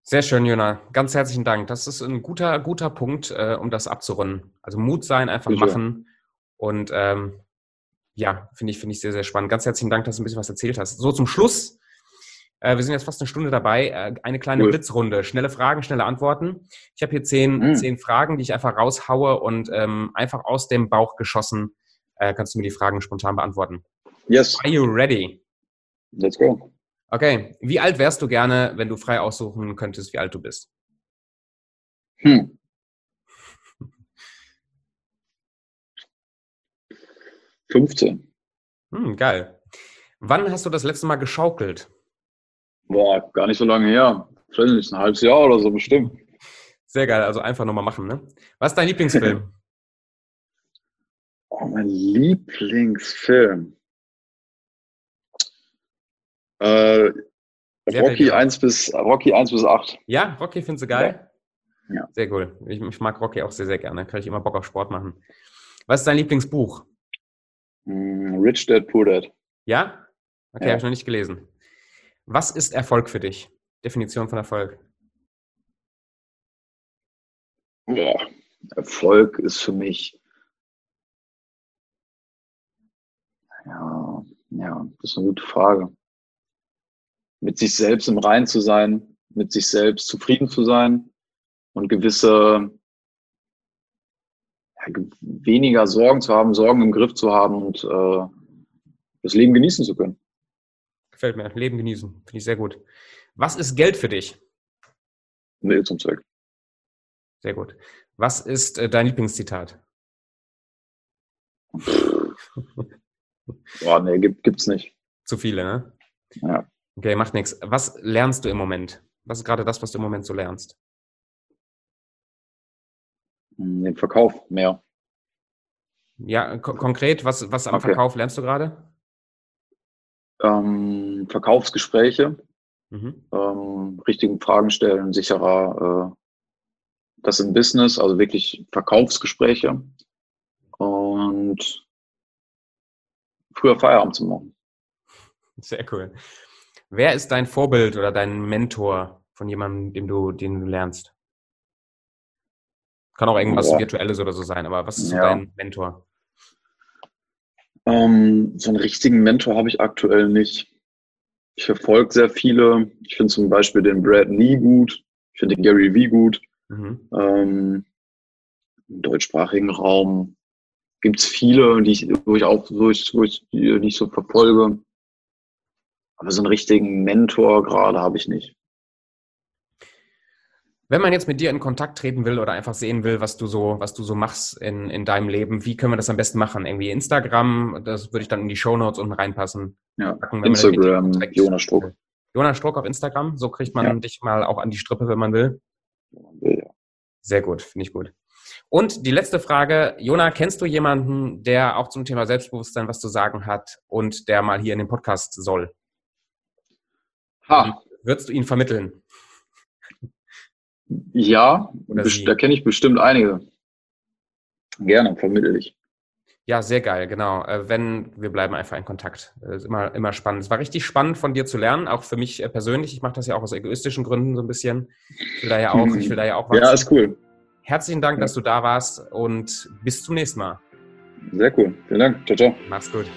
S1: Sehr schön, Jona. Ganz herzlichen Dank. Das ist ein guter, guter Punkt, äh, um das abzurunden. Also Mut sein, einfach Bitte. machen. Und ähm, ja, finde ich, finde ich sehr, sehr spannend. Ganz herzlichen Dank, dass du ein bisschen was erzählt hast. So zum Schluss äh, wir sind jetzt fast eine Stunde dabei. Äh, eine kleine cool. Blitzrunde. Schnelle Fragen, schnelle Antworten. Ich habe hier zehn, mhm. zehn Fragen, die ich einfach raushaue und ähm, einfach aus dem Bauch geschossen äh, kannst du mir die Fragen spontan beantworten.
S2: Yes.
S1: Are you ready?
S2: Let's go.
S1: Okay. Wie alt wärst du gerne, wenn du frei aussuchen könntest, wie alt du bist?
S2: Hm. 15.
S1: Hm, geil. Wann hast du das letzte Mal geschaukelt?
S2: Boah, gar nicht so lange her. Vielleicht ein halbes Jahr oder so bestimmt.
S1: Sehr geil, also einfach nochmal machen, ne? Was ist dein Lieblingsfilm?
S2: oh, mein Lieblingsfilm. Äh, Rocky 1 bis Rocky 1 bis 8.
S1: Ja, Rocky findest du geil?
S2: Ja. ja.
S1: Sehr cool. Ich, ich, mag Rocky auch sehr, sehr gerne. Kann ich immer Bock auf Sport machen. Was ist dein Lieblingsbuch?
S2: Mm, Rich Dad Poor Dad.
S1: Ja? Okay, ja. habe ich noch nicht gelesen. Was ist Erfolg für dich? Definition von Erfolg.
S2: Ja, Erfolg ist für mich. Ja, ja, das ist eine gute Frage. Mit sich selbst im Rein zu sein, mit sich selbst zufrieden zu sein und gewisse ja, weniger Sorgen zu haben, Sorgen im Griff zu haben und äh, das Leben genießen zu können.
S1: Gefällt mir. Leben genießen. Finde ich sehr gut. Was ist Geld für dich?
S2: Nee, zum Zweck.
S1: Sehr gut. Was ist äh, dein Lieblingszitat?
S2: Boah, nee, gibt, gibt's nicht.
S1: Zu viele,
S2: ne? Ja.
S1: Okay, macht nichts. Was lernst du im Moment? Was ist gerade das, was du im Moment so lernst?
S2: Den Verkauf mehr.
S1: Ja, ko konkret, was, was am okay. Verkauf lernst du gerade?
S2: Ähm, Verkaufsgespräche, mhm. ähm, richtigen Fragen stellen, sicherer, äh, das im Business, also wirklich Verkaufsgespräche und früher Feierabend zu machen.
S1: Sehr cool. Wer ist dein Vorbild oder dein Mentor von jemandem, dem du, den du lernst? Kann auch irgendwas ja. Virtuelles oder so sein, aber was ist ja. dein Mentor?
S2: Ähm, so einen richtigen Mentor habe ich aktuell nicht. Ich verfolge sehr viele. Ich finde zum Beispiel den Brad Nie gut. Ich finde den Gary Vee gut. Mhm. Ähm, Im deutschsprachigen Raum gibt es viele, die ich, wo ich auch wo ich, wo ich die nicht so verfolge. Aber so einen richtigen Mentor gerade habe ich nicht.
S1: Wenn man jetzt mit dir in Kontakt treten will oder einfach sehen will, was du so, was du so machst in, in deinem Leben, wie können wir das am besten machen? Irgendwie Instagram, das würde ich dann in die Show Notes unten reinpassen.
S2: Ja, Packen, Instagram, Jonas Struck.
S1: Jonas Struck auf Instagram, so kriegt man ja. dich mal auch an die Strippe, wenn man will. Ja. Sehr gut, finde ich gut. Und die letzte Frage, Jona, kennst du jemanden, der auch zum Thema Selbstbewusstsein was zu sagen hat und der mal hier in den Podcast soll? Ha. Würdest du ihn vermitteln?
S2: Ja, da kenne ich bestimmt einige. Gerne, vermittle ich.
S1: Ja, sehr geil, genau. Äh, wenn, wir bleiben einfach in Kontakt. Das äh, ist immer, immer spannend. Es war richtig spannend von dir zu lernen, auch für mich äh, persönlich. Ich mache das ja auch aus egoistischen Gründen so ein bisschen. Ich will da ja auch, ich will da ja auch
S2: was. Ja, ist cool.
S1: Herzlichen Dank, dass du da warst und bis zum nächsten Mal.
S2: Sehr cool. Vielen Dank. Ciao, ciao.
S1: Mach's gut.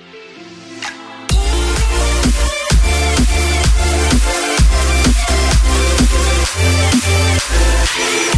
S1: Yeah.